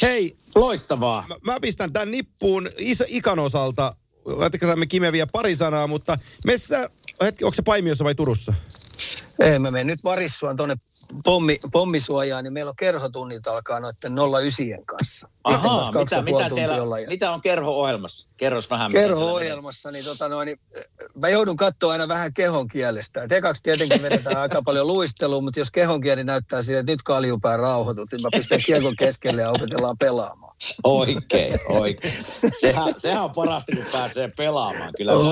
Hei, Loistavaa. mä, mä pistän tämän nippuun is, ikan osalta. Ajattelin, me Kime vielä pari sanaa, mutta messä, hetki, onko se Paimiossa vai Turussa? Ei, mä menen nyt varissuan tuonne pommi, pommisuojaan, niin meillä on kerhotunnit alkaa noiden 09 kanssa. Ahaa, mitä, mitä, siellä, ollaan ja- mitä on kerho-ohjelmassa? Kerros vähän. Kerho-ohjelmassa, niin, tota noin, niin mä joudun katsoa aina vähän kehon kielestä. Et ekaksi tietenkin vedetään aika paljon luistelua, mutta jos kehon kieli näyttää siihen, että nyt kaljupää rauhoitut, niin mä pistän kiekon keskelle ja opetellaan pelaamaan. Oikein, oikein. Sehän, sehän on parasta, kun pääsee pelaamaan. Kyllä On,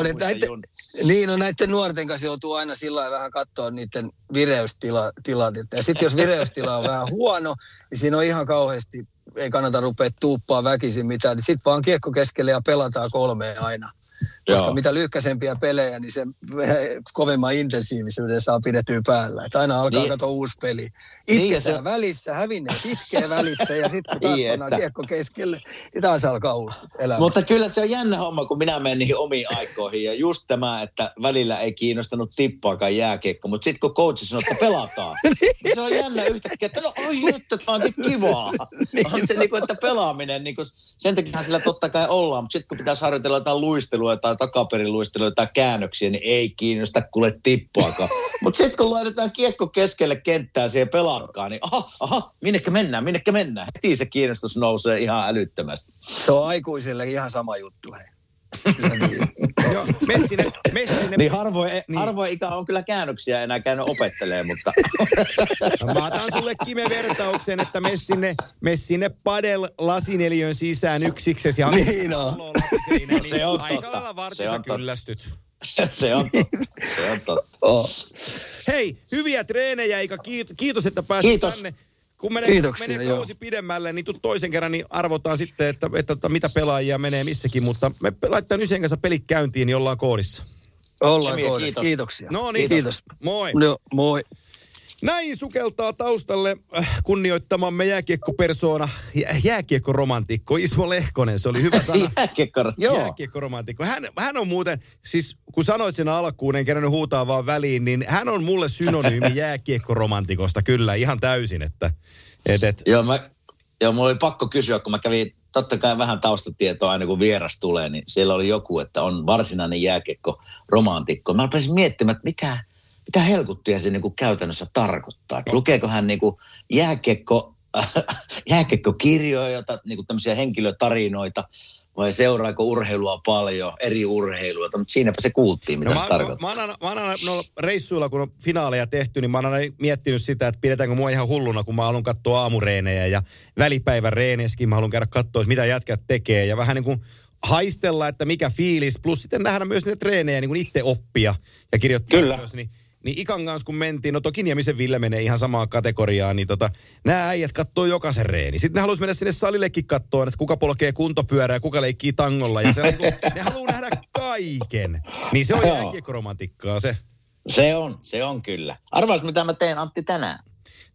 Jun- Niin, no näiden nuorten kanssa joutuu aina sillä vähän katsoa niiden vireystilat. Ja sitten jos vireystila on vähän huono, niin siinä on ihan kauheasti, ei kannata rupea tuuppaa väkisin mitään. Niin sitten vaan kiekko keskelle ja pelataan kolmeen aina. Koska Joo. mitä lyhkäisempiä pelejä, niin sen kovemman intensiivisyyden saa pidettyä päällä. Että aina alkaa Niin. niin. katsoa uusi peli. Niin, Itketään se- se... välissä, hävinneet itkee välissä ja sitten kun Niin, kiekko keskelle, niin taas alkaa uusi elämä. Mutta kyllä se on jännä homma, kun minä menen niihin omiin aikoihin. Ja just tämä, että välillä ei kiinnostanut tippaakaan jääkiekko. Mutta sitten kun coach sanoo, että pelataan, niin se on jännä yhtäkkiä, että no oi juttu, tämä onkin kivaa. On se niin kuin, että pelaaminen, niin kuin, sen takia sillä totta kai ollaan. Mutta sitten kun pitäisi harjoitella jotain luistelua tai takaperin luistelua tai käännöksiä, niin ei kiinnosta kuule tippaakaan. Mutta sitten kun laitetaan kiekko keskelle kenttää siihen pelankaan, niin aha, aha, minnekä mennään, minnekä mennään. Heti se kiinnostus nousee ihan älyttömästi. Se on aikuisille ihan sama juttu. Hei. Niin. Joo, Messinen, Messinen, Niin harvoin, Niin. niin. harvoin ikä on kyllä käännöksiä enää käynyt opettelee, mutta Mä otan sulle Kime vertauksen, että me sinne, me sinne padel lasineliön sisään yksiksesi ja Niin on. lasiseinään, niin Se on aika totta. lailla vartissa Se on totta. kyllästyt. se on totta. Se on totta. Oh. Hei, hyviä treenejä, Ika. Kiitos, kiitos että pääsit Kiitos. tänne. Kun menee, Kiitoksia, menee joo. kausi pidemmälle, niin toisen kerran, niin arvotaan sitten, että, että, että mitä pelaajia menee missäkin. Mutta me laittaa Ysen kanssa pelit käyntiin, niin ollaan koodissa. Ollaan kiitos. Kiitoksia. No niin, Kiitos. moi. No, moi. Näin sukeltaa taustalle äh, kunnioittamamme jääkiekkopersoona, jä- jääkiekkoromantikko Ismo Lehkonen. Se oli hyvä sana. Jääkiekkoro, joo. Jääkiekkoromantikko. Hän, hän on muuten, siis kun sanoit sen alkuun, en kerännyt huutaa vaan väliin, niin hän on mulle synonyymi jääkiekkoromantikosta kyllä ihan täysin, että et, et, Joo, mä, joo, mulla oli pakko kysyä, kun mä kävin totta kai vähän taustatietoa aina kun vieras tulee, niin siellä oli joku, että on varsinainen jääkiekko romantikko. Mä rupesin miettimään, että mitä, mitä helkuttia se niin kuin käytännössä tarkoittaa. Että lukeeko hän niin kuin jääkiekko, jääkiekkokirjoja, jota, niin kuin tämmöisiä henkilötarinoita, vai seuraako urheilua paljon, eri urheilua, mutta siinäpä se kuultiin, mitä No se mä, tarkoittaa. mä, mä, aina, mä aina reissuilla, kun on finaaleja tehty, niin mä oon aina miettinyt sitä, että pidetäänkö mua ihan hulluna, kun mä haluan katsoa aamureenejä ja välipäivän reeneskin. Mä haluan käydä katsoa, mitä jätkät tekee ja vähän niin kuin haistella, että mikä fiilis, plus sitten nähdä myös niitä treenejä niin kuin itse oppia ja kirjoittaa Kyllä. myös, niin niin Ikan kanssa kun mentiin, no toki Niemisen Ville menee ihan samaan kategoriaan, niin tota, nämä äijät kattoo jokaisen reeni. Sitten ne haluaisi mennä sinne salillekin kattoon, että kuka polkee kuntopyörää ja kuka leikkii tangolla. Ja se, on ne haluaa nähdä kaiken. Niin se on Joo. jääkiekoromantikkaa se. Se on, se on kyllä. Arvaas, mitä mä teen Antti tänään.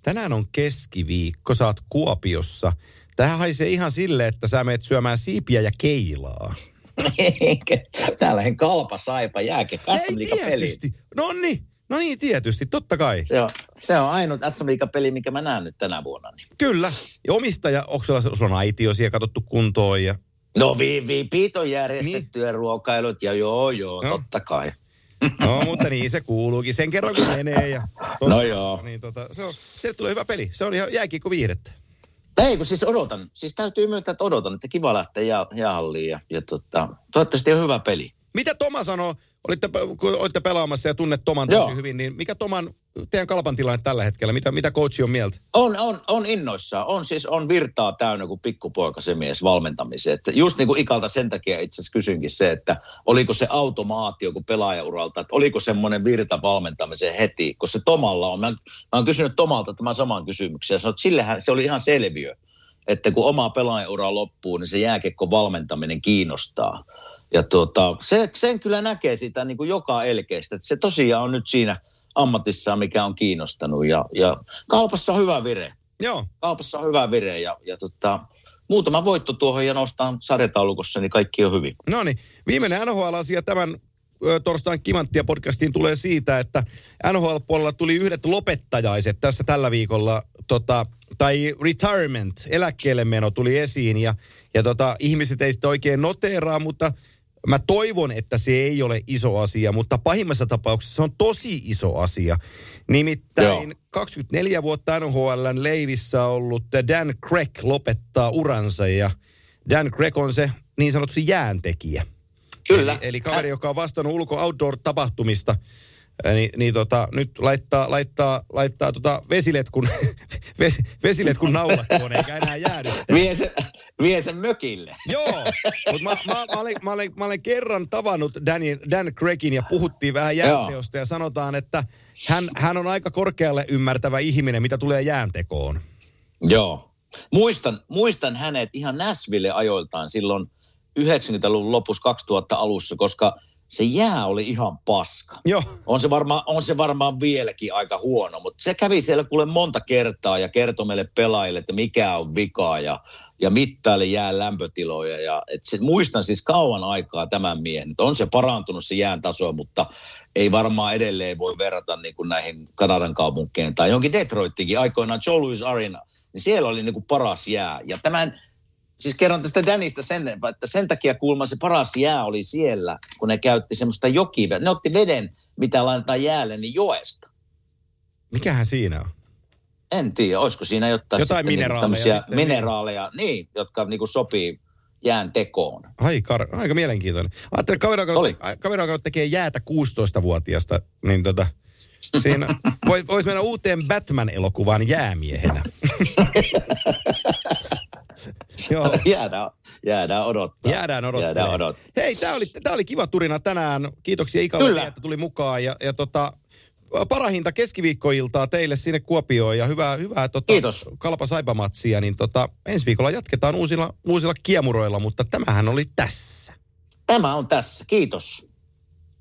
Tänään on keskiviikko, sä oot Kuopiossa. Tähän haisee ihan sille, että sä meet syömään siipiä ja keilaa. Täällä en kalpa saipa jääke. Ei tietysti. No niin, no niin tietysti, totta kai. Se on, se on ainut SM peli, mikä mä näen nyt tänä vuonna. Niin. Kyllä. Ja omistaja, onko sulla, sulla on aitiosia katsottu kuntoon ja No vi, viipit on järjestettyä niin. ruokailut ja joo joo, No. no. totta kai. No, mutta niin se kuuluukin. Sen kerran kun menee ja... No joo. Niin tota, se on, teille tulee hyvä peli. Se on ihan jääkiekko viihdettä. Ei, kun siis odotan. Siis täytyy myöntää, että odotan, että kiva lähteä jää, jäähalliin ja, ja tota, toivottavasti on hyvä peli. Mitä Toma sanoo, olitte, kun olitte pelaamassa ja tunnet Toman tosi Joo. hyvin, niin mikä Toman, teidän kalpan tilanne tällä hetkellä? Mitä, mitä coachi on mieltä? On, on, on innoissaan. On siis, on virtaa täynnä kuin pikkupoika se mies valmentamiseen. Että just niin kuin Ikalta sen takia itse asiassa kysynkin se, että oliko se automaatio kuin pelaajauralta, että oliko semmoinen virta valmentamiseen heti, kun se Tomalla on. Mä, mä oon kysynyt Tomalta tämän saman kysymyksen ja sanoin, että sillehän se oli ihan selviö, että kun oma pelaajaura loppuu, niin se jääkiekko valmentaminen kiinnostaa. Ja tuota, se, sen kyllä näkee sitä niin kuin joka elkeistä, että se tosiaan on nyt siinä ammatissaan, mikä on kiinnostanut. Ja, ja kaupassa on hyvä vire. Joo, Kaupassa on hyvä vire ja, ja tota, muutama voitto tuohon ja nostaa sarjataulukossa, niin kaikki on hyvin. no niin. Viimeinen NHL-asia tämän ö, torstain Kimanttia podcastiin tulee siitä, että NHL-puolella tuli yhdet lopettajaiset tässä tällä viikolla, tota, tai retirement, eläkkeelle meno tuli esiin, ja, ja tota, ihmiset ei sitä oikein noteeraa, mutta mä toivon, että se ei ole iso asia, mutta pahimmassa tapauksessa se on tosi iso asia. Nimittäin Joo. 24 vuotta NHLn leivissä ollut Dan Craig lopettaa uransa, ja Dan Craig on se niin sanottu jääntekijä. Kyllä. Eli, eli kaveri, joka on vastannut ulko outdoor-tapahtumista, ää, niin, niin tota, nyt laittaa, laittaa, laittaa tota vesiletkun, ves, vesiletkun naulakkoon, eikä enää jäädy. Vie, se, vie sen mökille. Joo, mutta mä, mä, mä, olen, mä, olen, mä olen kerran tavannut Danin, Dan Craigin ja puhuttiin vähän jäänteosta ja sanotaan, että hän, hän on aika korkealle ymmärtävä ihminen, mitä tulee jääntekoon. Joo. Muistan, muistan hänet ihan Näsville ajoiltaan silloin 90-luvun lopussa 2000 alussa, koska se jää oli ihan paska. Joo, On se, varmaan, on se varmaan vieläkin aika huono, mutta se kävi siellä kuule monta kertaa ja kertoi meille pelaajille, että mikä on vika ja, ja mittaili jään lämpötiloja. Ja, et se, muistan siis kauan aikaa tämän miehen, että on se parantunut se jään taso, mutta ei varmaan edelleen voi verrata niin kuin näihin Kanadan kaupunkeen tai johonkin Detroittiinkin aikoinaan Joe Louis Arena, niin siellä oli niin kuin paras jää. Ja tämän, siis kerron tästä Danista sen, että sen takia kuulemma se paras jää oli siellä, kun ne käytti semmoista jokivettä. Ne otti veden, mitä laitetaan jäälle, niin joesta. mikähän siinä on? En tiedä, olisiko siinä jotain, Jotain sitten niinku mineraaleja niin. mineraaleja, niin, jotka niinku sopii jään tekoon. Ai, kar- aika mielenkiintoinen. Ajattelin, kaveri, joka tekee jäätä 16-vuotiaasta, niin tota, siinä voi, voisi mennä uuteen Batman-elokuvaan jäämiehenä. Joo. jäädään, jäädään odottaa. Jäädään odottelemaan. Jäädään odottaa. Hei, tämä oli, tää oli kiva turina tänään. Kiitoksia Ikalle, että tuli mukaan. Ja, ja tota, parahinta keskiviikkoiltaa teille sinne Kuopioon ja hyvää, hyvää tota, Kiitos. kalpa saipamatsia. Niin tota, ensi viikolla jatketaan uusilla, uusilla kiemuroilla, mutta tämähän oli tässä. Tämä on tässä. Kiitos.